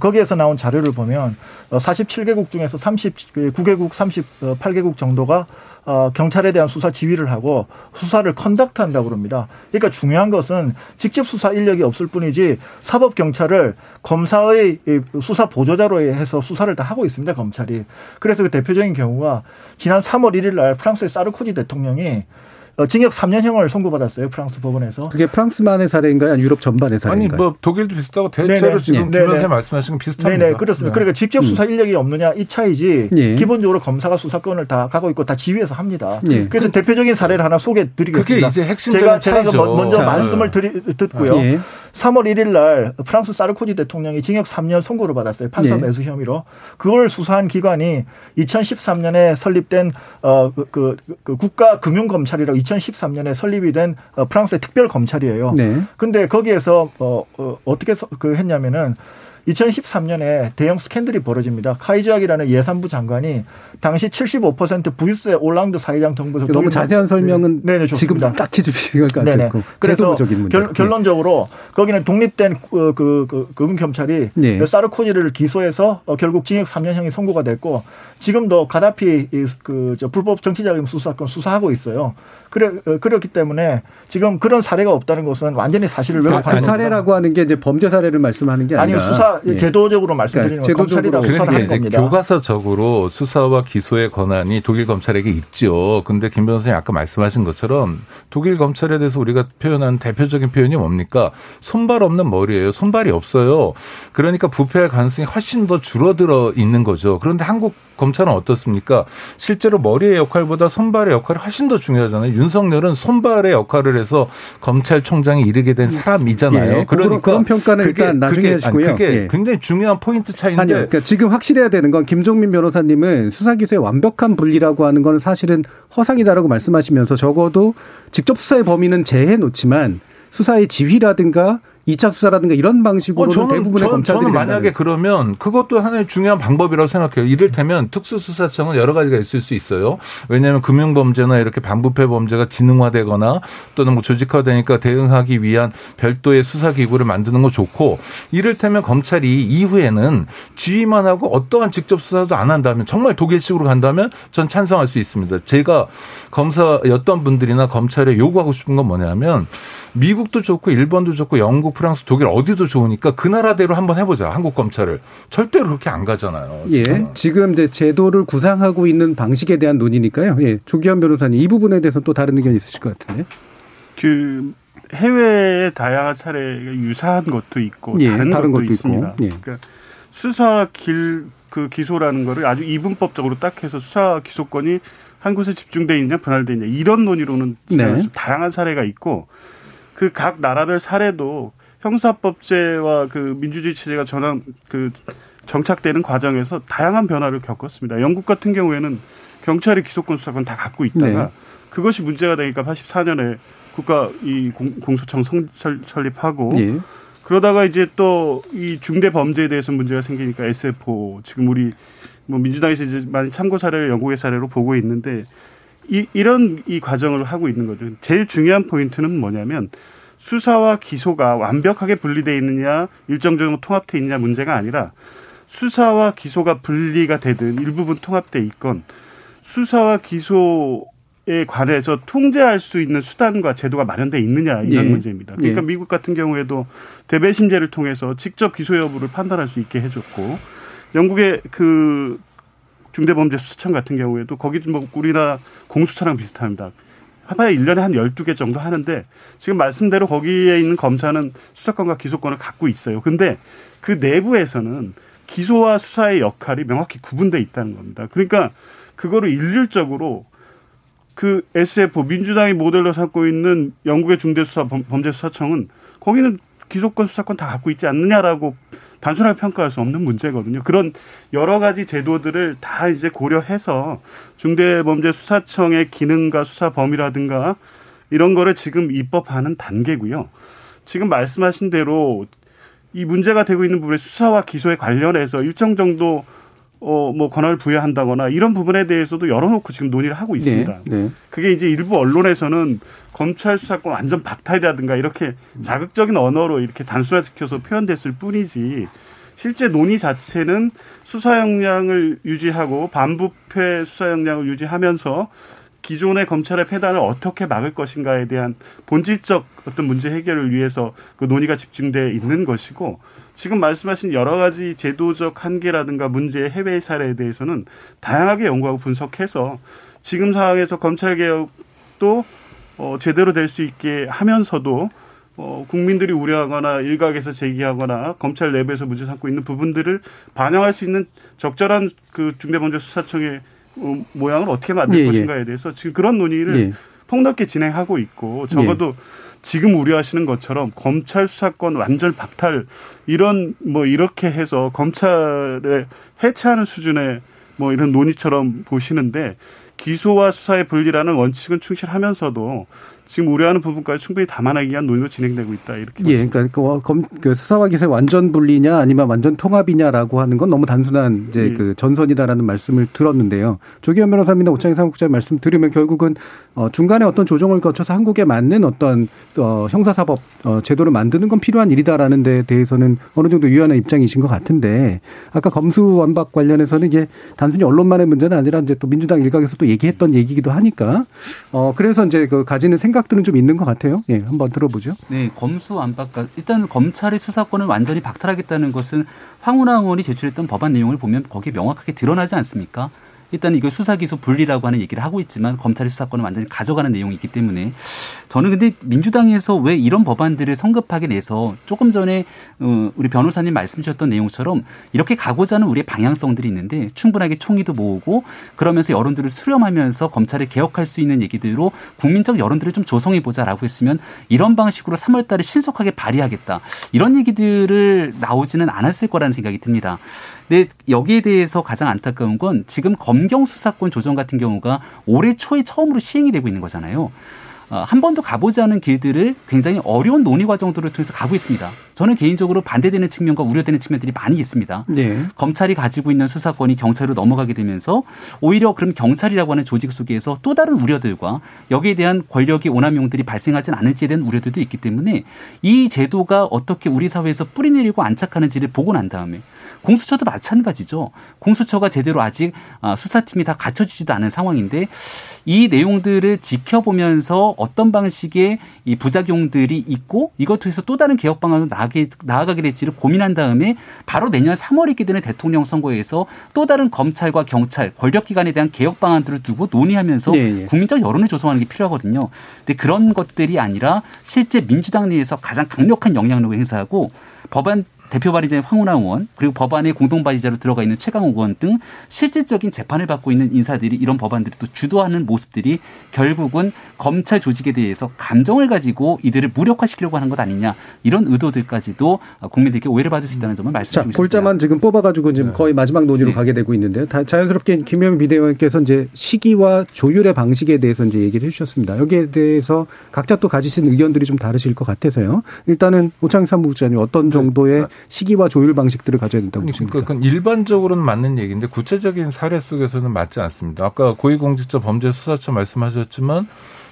거기에서 나온 자료를 보면 47개국 어, 중에서 39개국, 38개국 정도가 어, 경찰에 대한 수사 지휘를 하고 수사를 컨덕트한다고 그럽니다. 그러니까 중요한 것은 직접 수사 인력이 없을 뿐이지 사법 경찰을 검사의 수사 보조자로 해서 수사를 다 하고 있습니다. 검찰이. 그래서 그 대표적인 경우가 지난 3월 1일 날 프랑스의 사르코지 대통령이 어, 징역 3년형을 선고받았어요. 프랑스 법원에서. 그게 프랑스만의 사례인가요? 아니 유럽 전반의 사례인가요? 아니 뭐 독일도 비슷하고 대체로 네네. 지금 김 변호사님 말씀하신 건 비슷합니다. 네 그렇습니다. 네. 그러니까 직접 수사 음. 인력이 없느냐 이 차이지 예. 기본적으로 검사가 수사권을 다 가고 있고 다 지휘해서 합니다. 예. 그래서 그, 대표적인 사례를 하나 소개해 드리겠습니다. 그게 이제 핵심적인 제가, 제가 그 먼저 자, 말씀을 드리, 듣고요. 예. 3월 1일 날 프랑스 사르코지 대통령이 징역 3년 선고를 받았어요. 판사 네. 매수 혐의로. 그걸 수사한 기관이 2013년에 설립된 어, 그, 그, 그 국가 금융 검찰이라고 2013년에 설립이 된 어, 프랑스의 특별 검찰이에요. 네. 근데 거기에서 어, 어 어떻게 그 했냐면은 2013년에 대형 스캔들이 벌어집니다. 카이즈악이라는 예산부 장관이 당시 75% 부유세 올랑드 사회장 정부에서 너무 자세한 설명은 네, 네, 지금 딱히 주시기가 않고 제도적인 문제. 결, 론적으로 거기는 독립된 그, 그, 그 금융경찰이 네. 사르코지를 기소해서 어, 결국 징역 3년형이 선고가 됐고 지금도 가다피 그저 불법 정치자금 수사건 수사하고 있어요. 그래 어, 그렇기 때문에 지금 그런 사례가 없다는 것은 완전히 사실을 왜곡하는 그 사례라고 하는 게 이제 범죄 사례를 말씀하는 게 아니라 아니 수사 예. 제도적으로 말씀드리는 그러니까 그러니까 이제 겁니다. 교과서적으로 수사와 기소의 권한이 독일 검찰에게 있죠. 근데 김 변호사님 아까 말씀하신 것처럼 독일 검찰에 대해서 우리가 표현하는 대표적인 표현이 뭡니까? 손발 없는 머리예요. 손발이 없어요. 그러니까 부패할 가능성이 훨씬 더 줄어들어 있는 거죠. 그런데 한국 검찰은 어떻습니까? 실제로 머리의 역할보다 손발의 역할이 훨씬 더 중요하잖아요. 윤석열은 손발의 역할을 해서 검찰총장이 이르게 된 사람이잖아요. 예, 그러니까 그런 평가는 그게, 일단 나중에 그게, 하시고요. 아니, 그게 예. 굉장히 중요한 포인트 차이인데. 아니요. 그러니까 지금 확실해야 되는 건 김종민 변호사님은 수사 기소의 완벽한 분리라고 하는 건 사실은 허상이다라고 말씀하시면서 적어도 직접 수사의 범위는 제해 놓지만 수사의 지휘라든가 2차 수사라든가 이런 방식으로 어, 대부분의 저는, 검찰들이 저는 만약에 된다는. 그러면 그것도 하나의 중요한 방법이라고 생각해요. 이를테면 특수수사청은 여러 가지가 있을 수 있어요. 왜냐하면 금융범죄나 이렇게 반부패 범죄가 지능화되거나 또는 뭐 조직화되니까 대응하기 위한 별도의 수사기구를 만드는 거 좋고 이를테면 검찰이 이후에는 지휘만 하고 어떠한 직접 수사도 안 한다면 정말 독일식으로 간다면 전 찬성할 수 있습니다. 제가 검사였던 분들이나 검찰에 요구하고 싶은 건 뭐냐면 미국도 좋고 일본도 좋고 영국, 프랑스, 독일 어디도 좋으니까 그 나라대로 한번 해보자. 한국 검찰을 절대로 그렇게 안 가잖아요. 예, 지금 이제 제도를 구상하고 있는 방식에 대한 논의니까요. 예, 조기현 변호사님 이 부분에 대해서 또 다른 의견 있으실 것 같은데. 그 해외의 다양한 사례가 유사한 것도 있고 예, 다른, 다른 것도, 것도 있습니다. 예. 그러니까 수사 길 그 기소라는 거를 아주 이분법적으로 딱 해서 수사 기소권이 한 곳에 집중돼 있냐 분할돼 있냐 이런 논의로는 네. 다양한 사례가 있고 그 각 나라별 사례도 형사법제와 그 민주주의 체제가 전환 그 정착되는 과정에서 다양한 변화를 겪었습니다. 영국 같은 경우에는 경찰이 기소권 수사권 다 갖고 있다가 네. 그것이 문제가 되니까 84년에 국가 이 공, 소청 설립하고 네. 그러다가 이제 또 이 중대 범죄에 대해서 문제가 생기니까 SFO 지금 우리 뭐 민주당에서 이제 많이 참고 사례를 영국의 사례로 보고 있는데 이, 이런 이 과정을 하고 있는 거죠. 제일 중요한 포인트는 뭐냐면 수사와 기소가 완벽하게 분리되어 있느냐 일정 정도 통합되어 있느냐 문제가 아니라 수사와 기소가 분리가 되든 일부분 통합돼 있건 수사와 기소에 관해서 통제할 수 있는 수단과 제도가 마련돼 있느냐 이런 예. 문제입니다. 그러니까 예. 미국 같은 경우에도 대배 심제를 통해서 직접 기소 여부를 판단할 수 있게 해줬고 영국의 그 중대범죄수사청 같은 경우에도 거기도 뭐 우리나라 공수처랑 비슷합니다. 하봐야 1년에 한 12개 정도 하는데 지금 말씀대로 거기에 있는 검사는 수사권과 기소권을 갖고 있어요. 근데 그 내부에서는 기소와 수사의 역할이 명확히 구분돼 있다는 겁니다. 그러니까 그거를 일률적으로 그 SF 민주당이 모델로 삼고 있는 영국의 중대수사 범- 범죄수사청은 거기는 기소권 수사권 다 갖고 있지 않느냐라고 단순하게 평가할 수 없는 문제거든요. 그런 여러 가지 제도들을 다 이제 고려해서 중대범죄수사청의 기능과 수사 범위라든가 이런 거를 지금 입법하는 단계고요. 지금 말씀하신 대로 이 문제가 되고 있는 부분에 수사와 기소에 관련해서 일정 정도 어 뭐 권한을 부여한다거나 이런 부분에 대해서도 열어놓고 지금 논의를 하고 있습니다. 네. 그게 이제 일부 언론에서는 검찰 수사권 완전 박탈이라든가 이렇게 자극적인 언어로 이렇게 단순화시켜서 표현됐을 뿐이지 실제 논의 자체는 수사 역량을 유지하고 반부패 수사 역량을 유지하면서 기존의 검찰의 폐단을 어떻게 막을 것인가에 대한 본질적 어떤 문제 해결을 위해서 그 논의가 집중돼 있는 것이고 지금 말씀하신 여러 가지 제도적 한계라든가 문제의 해외 사례에 대해서는 다양하게 연구하고 분석해서 지금 상황에서 검찰 개혁도 어, 제대로 될 수 있게 하면서도 어, 국민들이 우려하거나 일각에서 제기하거나 검찰 내부에서 문제 삼고 있는 부분들을 반영할 수 있는 적절한 그 중대범죄수사청의 어, 모양을 어떻게 만들 예, 예. 것인가에 대해서 지금 그런 논의를 예. 폭넓게 진행하고 있고 적어도 지금 우려하시는 것처럼 검찰 수사권 완전 박탈 이런 뭐 이렇게 해서 검찰에 해체하는 수준의 뭐 이런 논의처럼 보시는데 기소와 수사의 분리라는 원칙은 충실하면서도 지금 우려하는 부분까지 충분히 담아내기 위한 논의가 진행되고 있다 이렇게 예, 그러니까 그, 검, 그 수사와 기소의 완전 분리냐 아니면 완전 통합이냐라고 하는 건 너무 단순한 이제 예. 그 전선이다라는 말씀을 들었는데요. 조기현 변호사님이나 오창희 사무국장 말씀 들으면 결국은 어, 중간에 어떤 조정을 거쳐서 한국에 맞는 어떤 어, 형사사법 어, 제도를 만드는 건 필요한 일이다라는 데 대해서는 어느 정도 유연한 입장이신 것 같은데 아까 검수 완박 관련해서는 이게 단순히 언론만의 문제는 아니라 이제 또 민주당 일각에서 또 얘기했던 얘기기도 하니까 어, 그래서 이제 그 가지는 생각 들은 좀 있는 것 같아요. 예, 한번 들어보죠. 네, 검수 안팎 일단 검찰의 수사권을 완전히 박탈하겠다는 것은 황운하 의원이 제출했던 법안 내용을 보면 거기에 명확하게 드러나지 않습니까? 일단 이거 수사 기소 분리라고 하는 얘기를 하고 있지만 검찰의 수사권을 완전히 가져가는 내용이 있기 때문에 저는 근데 민주당에서 왜 이런 법안들을 성급하게 내서 조금 전에 어, 우리 변호사님 말씀 주셨던 내용처럼 이렇게 가고자 하는 우리의 방향성들이 있는데 충분하게 총의도 모으고 그러면서 여론들을 수렴하면서 검찰을 개혁할 수 있는 얘기들로 국민적 여론들을 좀 조성해 보자라고 했으면 이런 방식으로 3월 달에 신속하게 발의하겠다. 이런 얘기들을 나오지는 않았을 거라는 생각이 듭니다. 근데 여기에 대해서 가장 안타까운 건 지금 검경 수사권 조정 같은 경우가 올해 초에 처음으로 시행이 되고 있는 거잖아요. 어, 한 번도 가보지 않은 길들을 굉장히 어려운 논의 과정들을 통해서 가고 있습니다. 저는 개인적으로 반대되는 측면과 우려되는 측면들이 많이 있습니다. 네. 검찰이 가지고 있는 수사권이 경찰로 넘어가게 되면서 오히려 그럼 경찰이라고 하는 조직 속에서 또 다른 우려들과 여기에 대한 권력의 오남용들이 발생하진 않을지에 대한 우려들도 있기 때문에 이 제도가 어떻게 우리 사회에서 뿌리내리고 안착하는지를 보고 난 다음에 공수처도 마찬가지죠. 공수처가 제대로 아직 아, 수사팀이 다 갖춰지지도 않은 상황인데 이 내용들을 지켜보면서 어떤 방식의 이 부작용들이 있고 이것 통해서 또 다른 개혁 방안으로 나아가게, 나아가게 될지를 고민한 다음에 바로 내년 3월에 있게 되는 대통령 선거에서 또 다른 검찰과 경찰 권력기관에 대한 개혁 방안들을 두고 논의하면서 예, 예. 국민적 여론을 조성하는 게 필요하거든요. 근데 그런 것들이 아니라 실제 민주당 내에서 가장 강력한 영향력을 행사하고 법안 대표 발의자인 황운하 의원 그리고 법안의 공동 발의자로 들어가 있는 최강욱 의원 등 실질적인 재판을 받고 있는 인사들이 이런 법안들을 또 주도하는 모습들이 결국은 검찰 조직에 대해서 감정을 가지고 이들을 무력화시키려고 하는 것 아니냐 이런 의도들까지도 국민들께 오해를 받을 수 있다는 점을 자, 말씀드리고 싶습니다. 골자만 지금 뽑아가지고 지금 거의 마지막 논의로 네. 가게 되고 있는데요. 다 자연스럽게 김현미 비대위원께서 이제 시기와 조율의 방식에 대해서 이제 얘기를 해주셨습니다. 여기에 대해서 각자 또 가지신 의견들이 좀 다르실 것 같아서요. 일단은 오창희 사무국장님 어떤 정도의 시기와 조율 방식들을 가져야 된다고 그러니까 보십니까? 그건 일반적으로는 맞는 얘기인데 구체적인 사례 속에서는 맞지 않습니다. 아까 고위공직자 범죄수사처 말씀하셨지만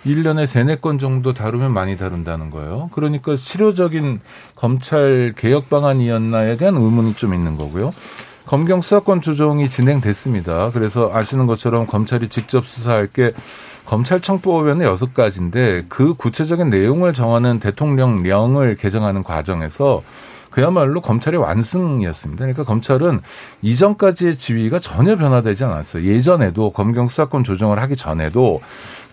1년에 세네 건 정도 다루면 많이 다룬다는 거예요. 그러니까 실효적인 검찰 개혁 방안이었나에 대한 의문이 좀 있는 거고요. 검경 수사권 조정이 진행됐습니다. 그래서 아시는 것처럼 검찰이 직접 수사할 게 검찰청법에는 여섯 가지인데 그 구체적인 내용을 정하는 대통령령을 개정하는 과정에서 그야말로 검찰의 완승이었습니다. 그러니까 검찰은 이전까지의 지위가 전혀 변화되지 않았어요. 예전에도 검경 수사권 조정을 하기 전에도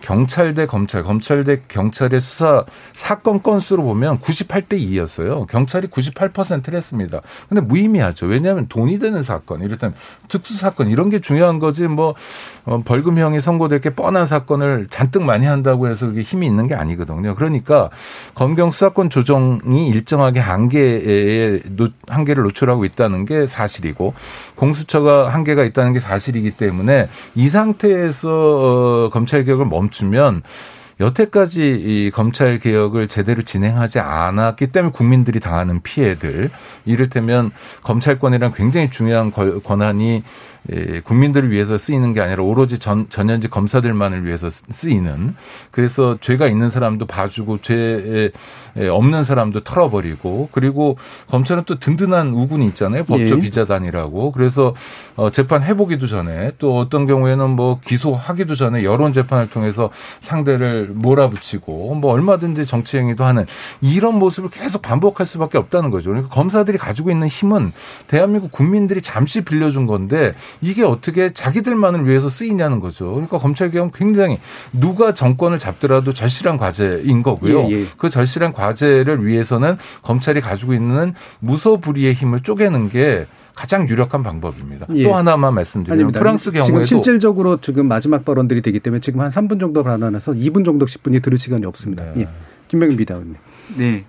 경찰 대 검찰, 검찰 대 경찰의 수사 사건 건수로 보면 98대 2였어요. 경찰이 98%를 했습니다. 근데 무의미하죠. 왜냐하면 돈이 되는 사건, 이를테면 특수 사건 이런 게 중요한 거지 뭐 어, 벌금형이 선고될 게 뻔한 사건을 잔뜩 많이 한다고 해서 그게 힘이 있는 게 아니거든요. 그러니까 검경 수사권 조정이 일정하게 한계에 한계를 노출하고 있다는 게 사실이고 공수처가 한계가 있다는 게 사실이기 때문에 이 상태에서 어, 검찰 개혁을 멈추면 여태까지 이 검찰 개혁을 제대로 진행하지 않았기 때문에 국민들이 당하는 피해들. 이를테면 검찰권이란 굉장히 중요한 권한이 예, 국민들을 위해서 쓰이는 게 아니라 오로지 전, 전현직 검사들만을 위해서 쓰이는 그래서 죄가 있는 사람도 봐주고 죄 없는 사람도 털어버리고 그리고 검찰은 또 든든한 우군이 있잖아요 법조 예. 기자단이라고 그래서 어, 재판 해보기도 전에 또 어떤 경우에는 뭐 기소하기도 전에 여론 재판을 통해서 상대를 몰아붙이고 뭐 얼마든지 정치 행위도 하는 이런 모습을 계속 반복할 수밖에 없다는 거죠. 그러니까 검사들이 가지고 있는 힘은 대한민국 국민들이 잠시 빌려준 건데 이게 어떻게 자기들만을 위해서 쓰이냐는 거죠. 그러니까 검찰 개혁은 굉장히 누가 정권을 잡더라도 절실한 과제인 거고요. 예, 예. 그 절실한 과제를 위해서는 검찰이 가지고 있는 무소불위의 힘을 쪼개는 게 가장 유력한 방법입니다. 예. 또 하나만 말씀드리면 아닙니다. 프랑스 경우에도 지금 실질적으로 지금 마지막 발언들이 되기 때문에 지금 한 3분 정도 발언해서 2분 정도 10분이 들을 시간이 없습니다. 네. 예. 김병민 비대위원님. 네.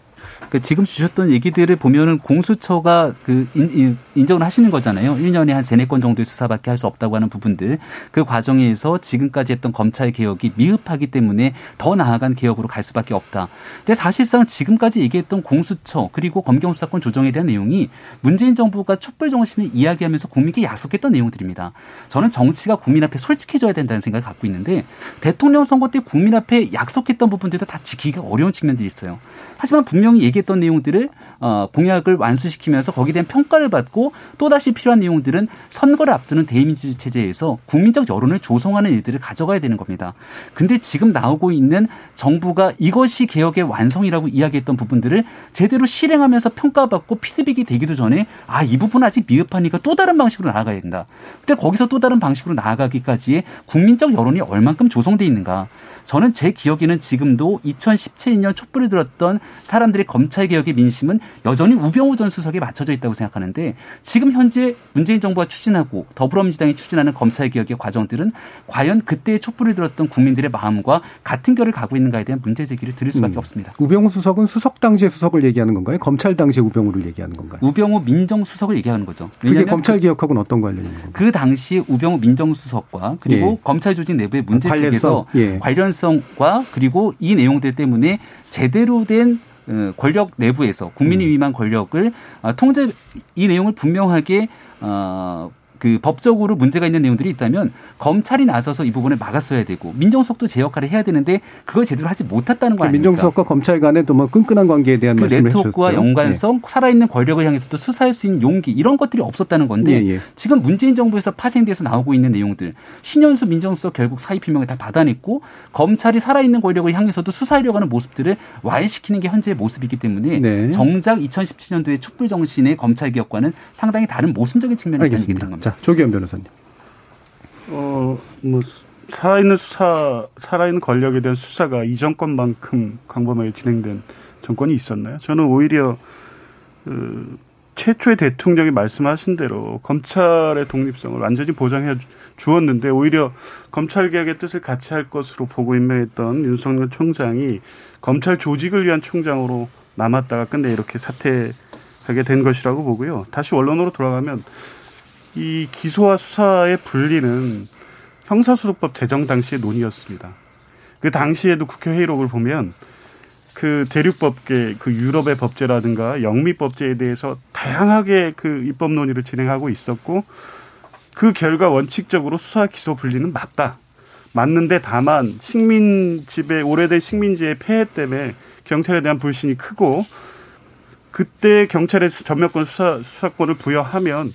그 지금 주셨던 얘기들을 보면은 공수처가 그 인, 인정을 하시는 거잖아요. 1년에 한 세네 건 정도의 수사밖에 할 수 없다고 하는 부분들. 그 과정에서 지금까지 했던 검찰 개혁이 미흡하기 때문에 더 나아간 개혁으로 갈 수밖에 없다. 근데 사실상 지금까지 얘기했던 공수처 그리고 검경 수사권 조정에 대한 내용이 문재인 정부가 촛불 정신을 이야기하면서 국민께 약속했던 내용들입니다. 저는 정치가 국민 앞에 솔직해져야 된다는 생각을 갖고 있는데 대통령 선거 때 국민 앞에 약속했던 부분들도 다 지키기가 어려운 측면들이 있어요. 하지만 분명히 얘기했던 내용들을 어, 공약을 완수시키면서 거기에 대한 평가를 받고 또다시 필요한 내용들은 선거를 앞두는 대의민주주의 체제에서 국민적 여론을 조성하는 일들을 가져가야 되는 겁니다. 근데 지금 나오고 있는 정부가 이것이 개혁의 완성이라고 이야기했던 부분들을 제대로 실행하면서 평가받고 피드백이 되기도 전에 아, 이 부분 아직 미흡하니까 또 다른 방식으로 나아가야 된다. 근데 거기서 또 다른 방식으로 나아가기까지의 국민적 여론이 얼만큼 조성돼 있는가. 저는 제 기억에는 지금도 2017년 촛불을 들었던 사람들의 검찰 개혁의 민심은 여전히 우병우 전 수석에 맞춰져 있다고 생각하는데 지금 현재 문재인 정부가 추진하고 더불어민주당이 추진하는 검찰 개혁의 과정들은 과연 그때 촛불을 들었던 국민들의 마음과 같은 결을 가고 있는가에 대한 문제 제기를 드릴 수밖에 음. 없습니다. 우병우 수석은 수석 당시의 수석을 얘기하는 건가요? 검찰 당시의 우병우를 얘기하는 건가요? 우병우 민정수석을 얘기하는 거죠. 그게 검찰 개혁하고는 어떤 관련이 있는 건가요? 그 당시에 우병우 민정수석과 그리고 예. 검찰 조직 내부의 문제 관련성? 속에서 예. 관련성과 그리고 이 내용들 때문에 제대로 된 어, 권력 내부에서 국민이 음. 위임한 권력을 어, 통제 이 내용을 분명하게 어, 그 법적으로 문제가 있는 내용들이 있다면 검찰이 나서서 이 부분을 막았어야 되고 민정수석도 제 역할을 해야 되는데 그걸 제대로 하지 못했다는 거 아닙니까? 민정수석과 검찰 간의 또 뭐 끈끈한 관계에 대한 그 네트워크와 해주셨죠. 연관성, 살아있는 권력을 향해서도 수사할 수 있는 용기 이런 것들이 없었다는 건데 예, 예. 지금 문재인 정부에서 파생돼서 나오고 있는 내용들 신현수 민정수석 결국 사의 표명을 다 받아냈고 검찰이 살아있는 권력을 향해서도 수사하려고 하는 모습들을 와해시키는 게 현재의 모습이기 때문에 네. 정작 2017년도의 촛불 정신의 검찰 개혁과는 상당히 다른 모순적인 측면이 있다는 얘기 드는 겁니다. 자, 조기현 변호사님. 어, 뭐, 살아있는 수사, 살아있는 권력에 대한 수사가 이 정권만큼 광범하게 진행된 정권이 있었나요? 저는 오히려, 그, 최초의 대통령이 말씀하신 대로 검찰의 독립성을 완전히 보장해 주었는데 오히려 검찰 개혁의 뜻을 같이 할 것으로 보고 임명했던 윤석열 총장이 검찰 조직을 위한 총장으로 남았다가 끝내 이렇게 사퇴하게 된 것이라고 보고요. 다시 원론으로 돌아가면 이 기소와 수사의 분리는 형사소송법 제정 당시의 논의였습니다. 그 당시에도 국회 회의록을 보면 그 대륙법계, 그 유럽의 법제라든가 영미법제에 대해서 다양하게 그 입법 논의를 진행하고 있었고 그 결과 원칙적으로 수사 기소 분리는 맞다. 맞는데 다만 식민 지배 오래된 식민지의 폐해 때문에 경찰에 대한 불신이 크고 그때 경찰에 전면권 수사 수사권을 부여하면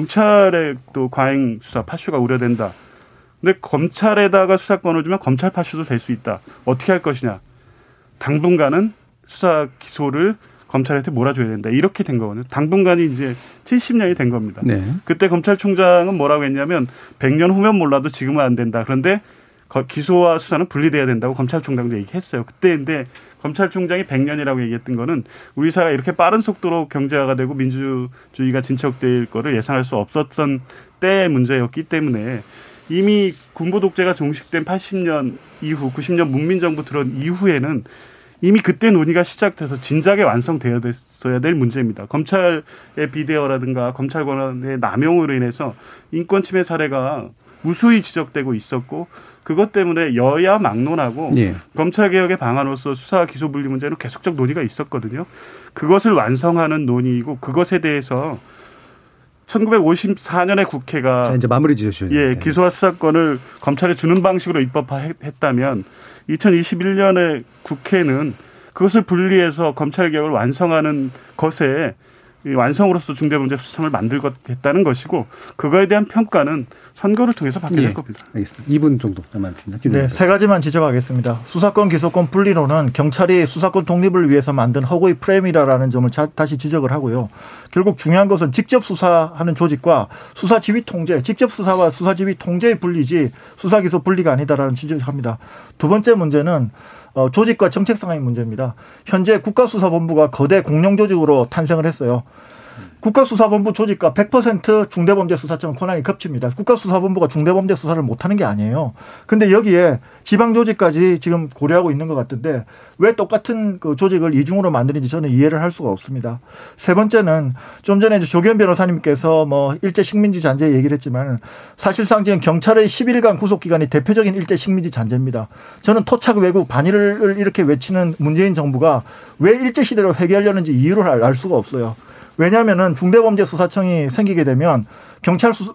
경찰의 또 과잉 수사 파쇼가 우려된다. 근데 검찰에다가 수사권을 주면 검찰 파쇼도 될 수 있다. 어떻게 할 것이냐? 당분간은 수사 기소를 검찰한테 몰아줘야 된다. 이렇게 된 거거든요. 당분간이 이제 70년이 된 겁니다. 네. 그때 검찰총장은 뭐라고 했냐면 100년 후면 몰라도 지금은 안 된다. 그런데 기소와 수사는 분리돼야 된다고 검찰총장도 얘기했어요. 그때인데 검찰총장이 100년이라고 얘기했던 거는 우리 사회가 이렇게 빠른 속도로 경제화가 되고 민주주의가 진척될 거를 예상할 수 없었던 때의 문제였기 때문에 이미 군부 독재가 종식된 80년 이후 90년 문민정부 들어온 이후에는 이미 그때 논의가 시작돼서 진작에 완성되어야 됐어야 될 문제입니다. 검찰의 비대어라든가 검찰 권한의 남용으로 인해서 인권 침해 사례가 무수히 지적되고 있었고 그것 때문에 여야 막론하고 예. 검찰 개혁의 방안으로서 수사 기소 분리 문제는 계속적 논의가 있었거든요. 그것을 완성하는 논의이고 그것에 대해서 1954년에 국회가 자, 이제 마무리 지으셔야 예, 기소와 수사권을 검찰에 주는 방식으로 입법했다면 2021년에 국회는 그것을 분리해서 검찰 개혁을 완성하는 것에 완성으로서 중대범죄 수사청을 만들겠다는 것이고 그거에 대한 평가는 선거를 통해서 받게 될 예, 겁니다. 알겠습니다. 2분 정도 남았습니다. 네, 세 가지만 지적하겠습니다. 수사권 기소권 분리로는 경찰이 수사권 독립을 위해서 만든 허구의 프레임이라는 점을 다시 지적을 하고요. 결국 중요한 것은 직접 수사하는 조직과 수사 지휘 통제, 직접 수사와 수사 지휘 통제의 분리지 수사 기소 분리가 아니다라는 지적을 합니다. 두 번째 문제는 어, 조직과 정책상의 문제입니다. 현재 국가수사본부가 거대 공룡 조직으로 탄생을 했어요. 국가수사본부 조직과 100% 중대범죄수사청 권한이 겹칩니다. 국가수사본부가 중대범죄 수사를 못하는 게 아니에요. 근데 여기에 지방조직까지 지금 고려하고 있는 것 같은데 왜 똑같은 그 조직을 이중으로 만드는지 저는 이해를 할 수가 없습니다. 세 번째는 좀 전에 조기현 변호사님께서 뭐 일제 식민지 잔재 얘기를 했지만 사실상 지금 경찰의 10일간 구속기간이 대표적인 일제 식민지 잔재입니다. 저는 토착 왜곡 반일을 이렇게 외치는 문재인 정부가 왜 일제 시대로 회귀하려는지 이유를 알 수가 없어요. 왜냐하면은 중대범죄수사청이 생기게 되면 경찰 수,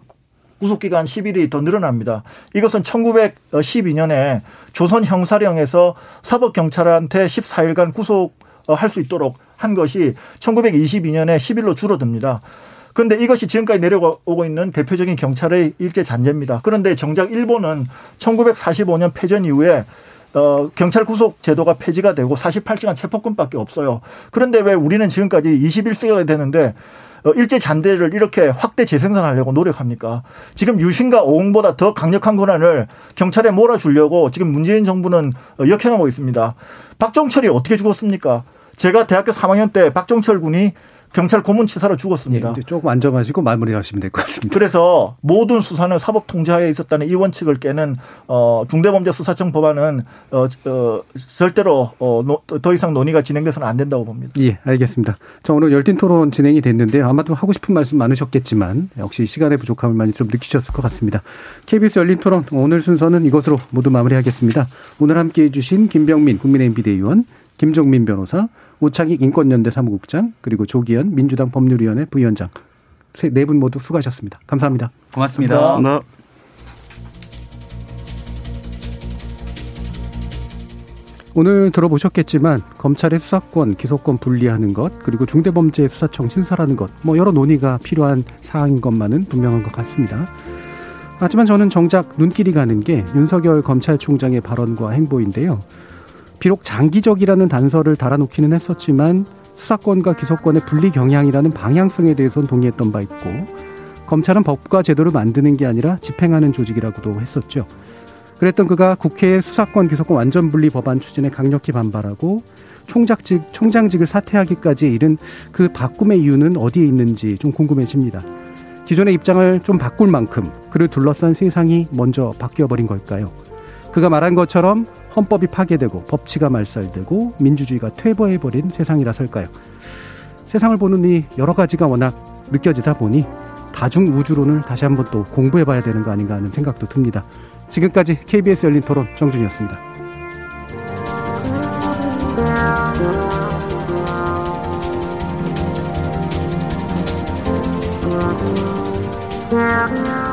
구속기간 10일이 더 늘어납니다. 이것은 1912년에 조선 형사령에서 사법경찰한테 14일간 구속할 수 있도록 한 것이 1922년에 10일로 줄어듭니다. 그런데 이것이 지금까지 내려오고 있는 대표적인 경찰의 일제 잔재입니다. 그런데 정작 일본은 1945년 패전 이후에 어, 경찰 구속 제도가 폐지가 되고 48시간 체포권밖에 없어요. 그런데 왜 우리는 지금까지 21세기가 되는데 어, 일제 잔대를 이렇게 확대 재생산하려고 노력합니까? 지금 유신과 오공보다 더 강력한 권한을 경찰에 몰아주려고 지금 문재인 정부는 어, 역행하고 있습니다. 박정철이 어떻게 죽었습니까? 제가 대학교 3학년 때 박정철 군이 경찰 고문치사로 죽었습니다. 예, 조금 안정하시고 마무리하시면 될 것 같습니다. 그래서 모든 수사는 사법 통제하에 있었다는 이 원칙을 깨는 어, 중대범죄수사청 법안은 어, 어, 절대로 어, 노, 더 이상 논의가 진행돼서는 안 된다고 봅니다. 예, 알겠습니다. 자, 오늘 열띤 토론 진행이 됐는데 아마도 하고 싶은 말씀 많으셨겠지만 역시 시간의 부족함을 많이 좀 느끼셨을 것 같습니다. KBS 열린 토론 오늘 순서는 이것으로 모두 마무리하겠습니다. 오늘 함께해 주신 김병민 국민의힘 비대위원, 김종민 변호사, 오창익 인권연대 사무국장 그리고 조기현 민주당 법률위원회 부위원장 네 분 모두 수고하셨습니다. 감사합니다. 고맙습니다. 감사합니다. 오늘 들어보셨겠지만 검찰의 수사권, 기소권 분리하는 것, 그리고 중대범죄 수사청 신설하는 것, 뭐 여러 논의가 필요한 사항인 것만은 분명한 것 같습니다. 하지만 저는 정작 눈길이 가는 게 윤석열 검찰총장의 발언과 행보인데요. 비록 장기적이라는 단서를 달아놓기는 했었지만 수사권과 기소권의 분리 경향이라는 방향성에 대해서는 동의했던 바 있고 검찰은 법과 제도를 만드는 게 아니라 집행하는 조직이라고도 했었죠. 그랬던 그가 국회의 수사권 기소권 완전 분리 법안 추진에 강력히 반발하고 총장직 총장직을 사퇴하기까지 이른 그 바꿈의 이유는 어디에 있는지 좀 궁금해집니다. 기존의 입장을 좀 바꿀 만큼 그를 둘러싼 세상이 먼저 바뀌어 버린 걸까요? 그가 말한 것처럼 헌법이 파괴되고 법치가 말살되고 민주주의가 퇴보해버린 세상이라설까요? 세상을 보는 이 여러 가지가 워낙 느껴지다 보니 다중 우주론을 다시 한번 또 공부해 봐야 되는 거 아닌가 하는 생각도 듭니다. 지금까지 KBS 열린 토론 정준이었습니다. 네.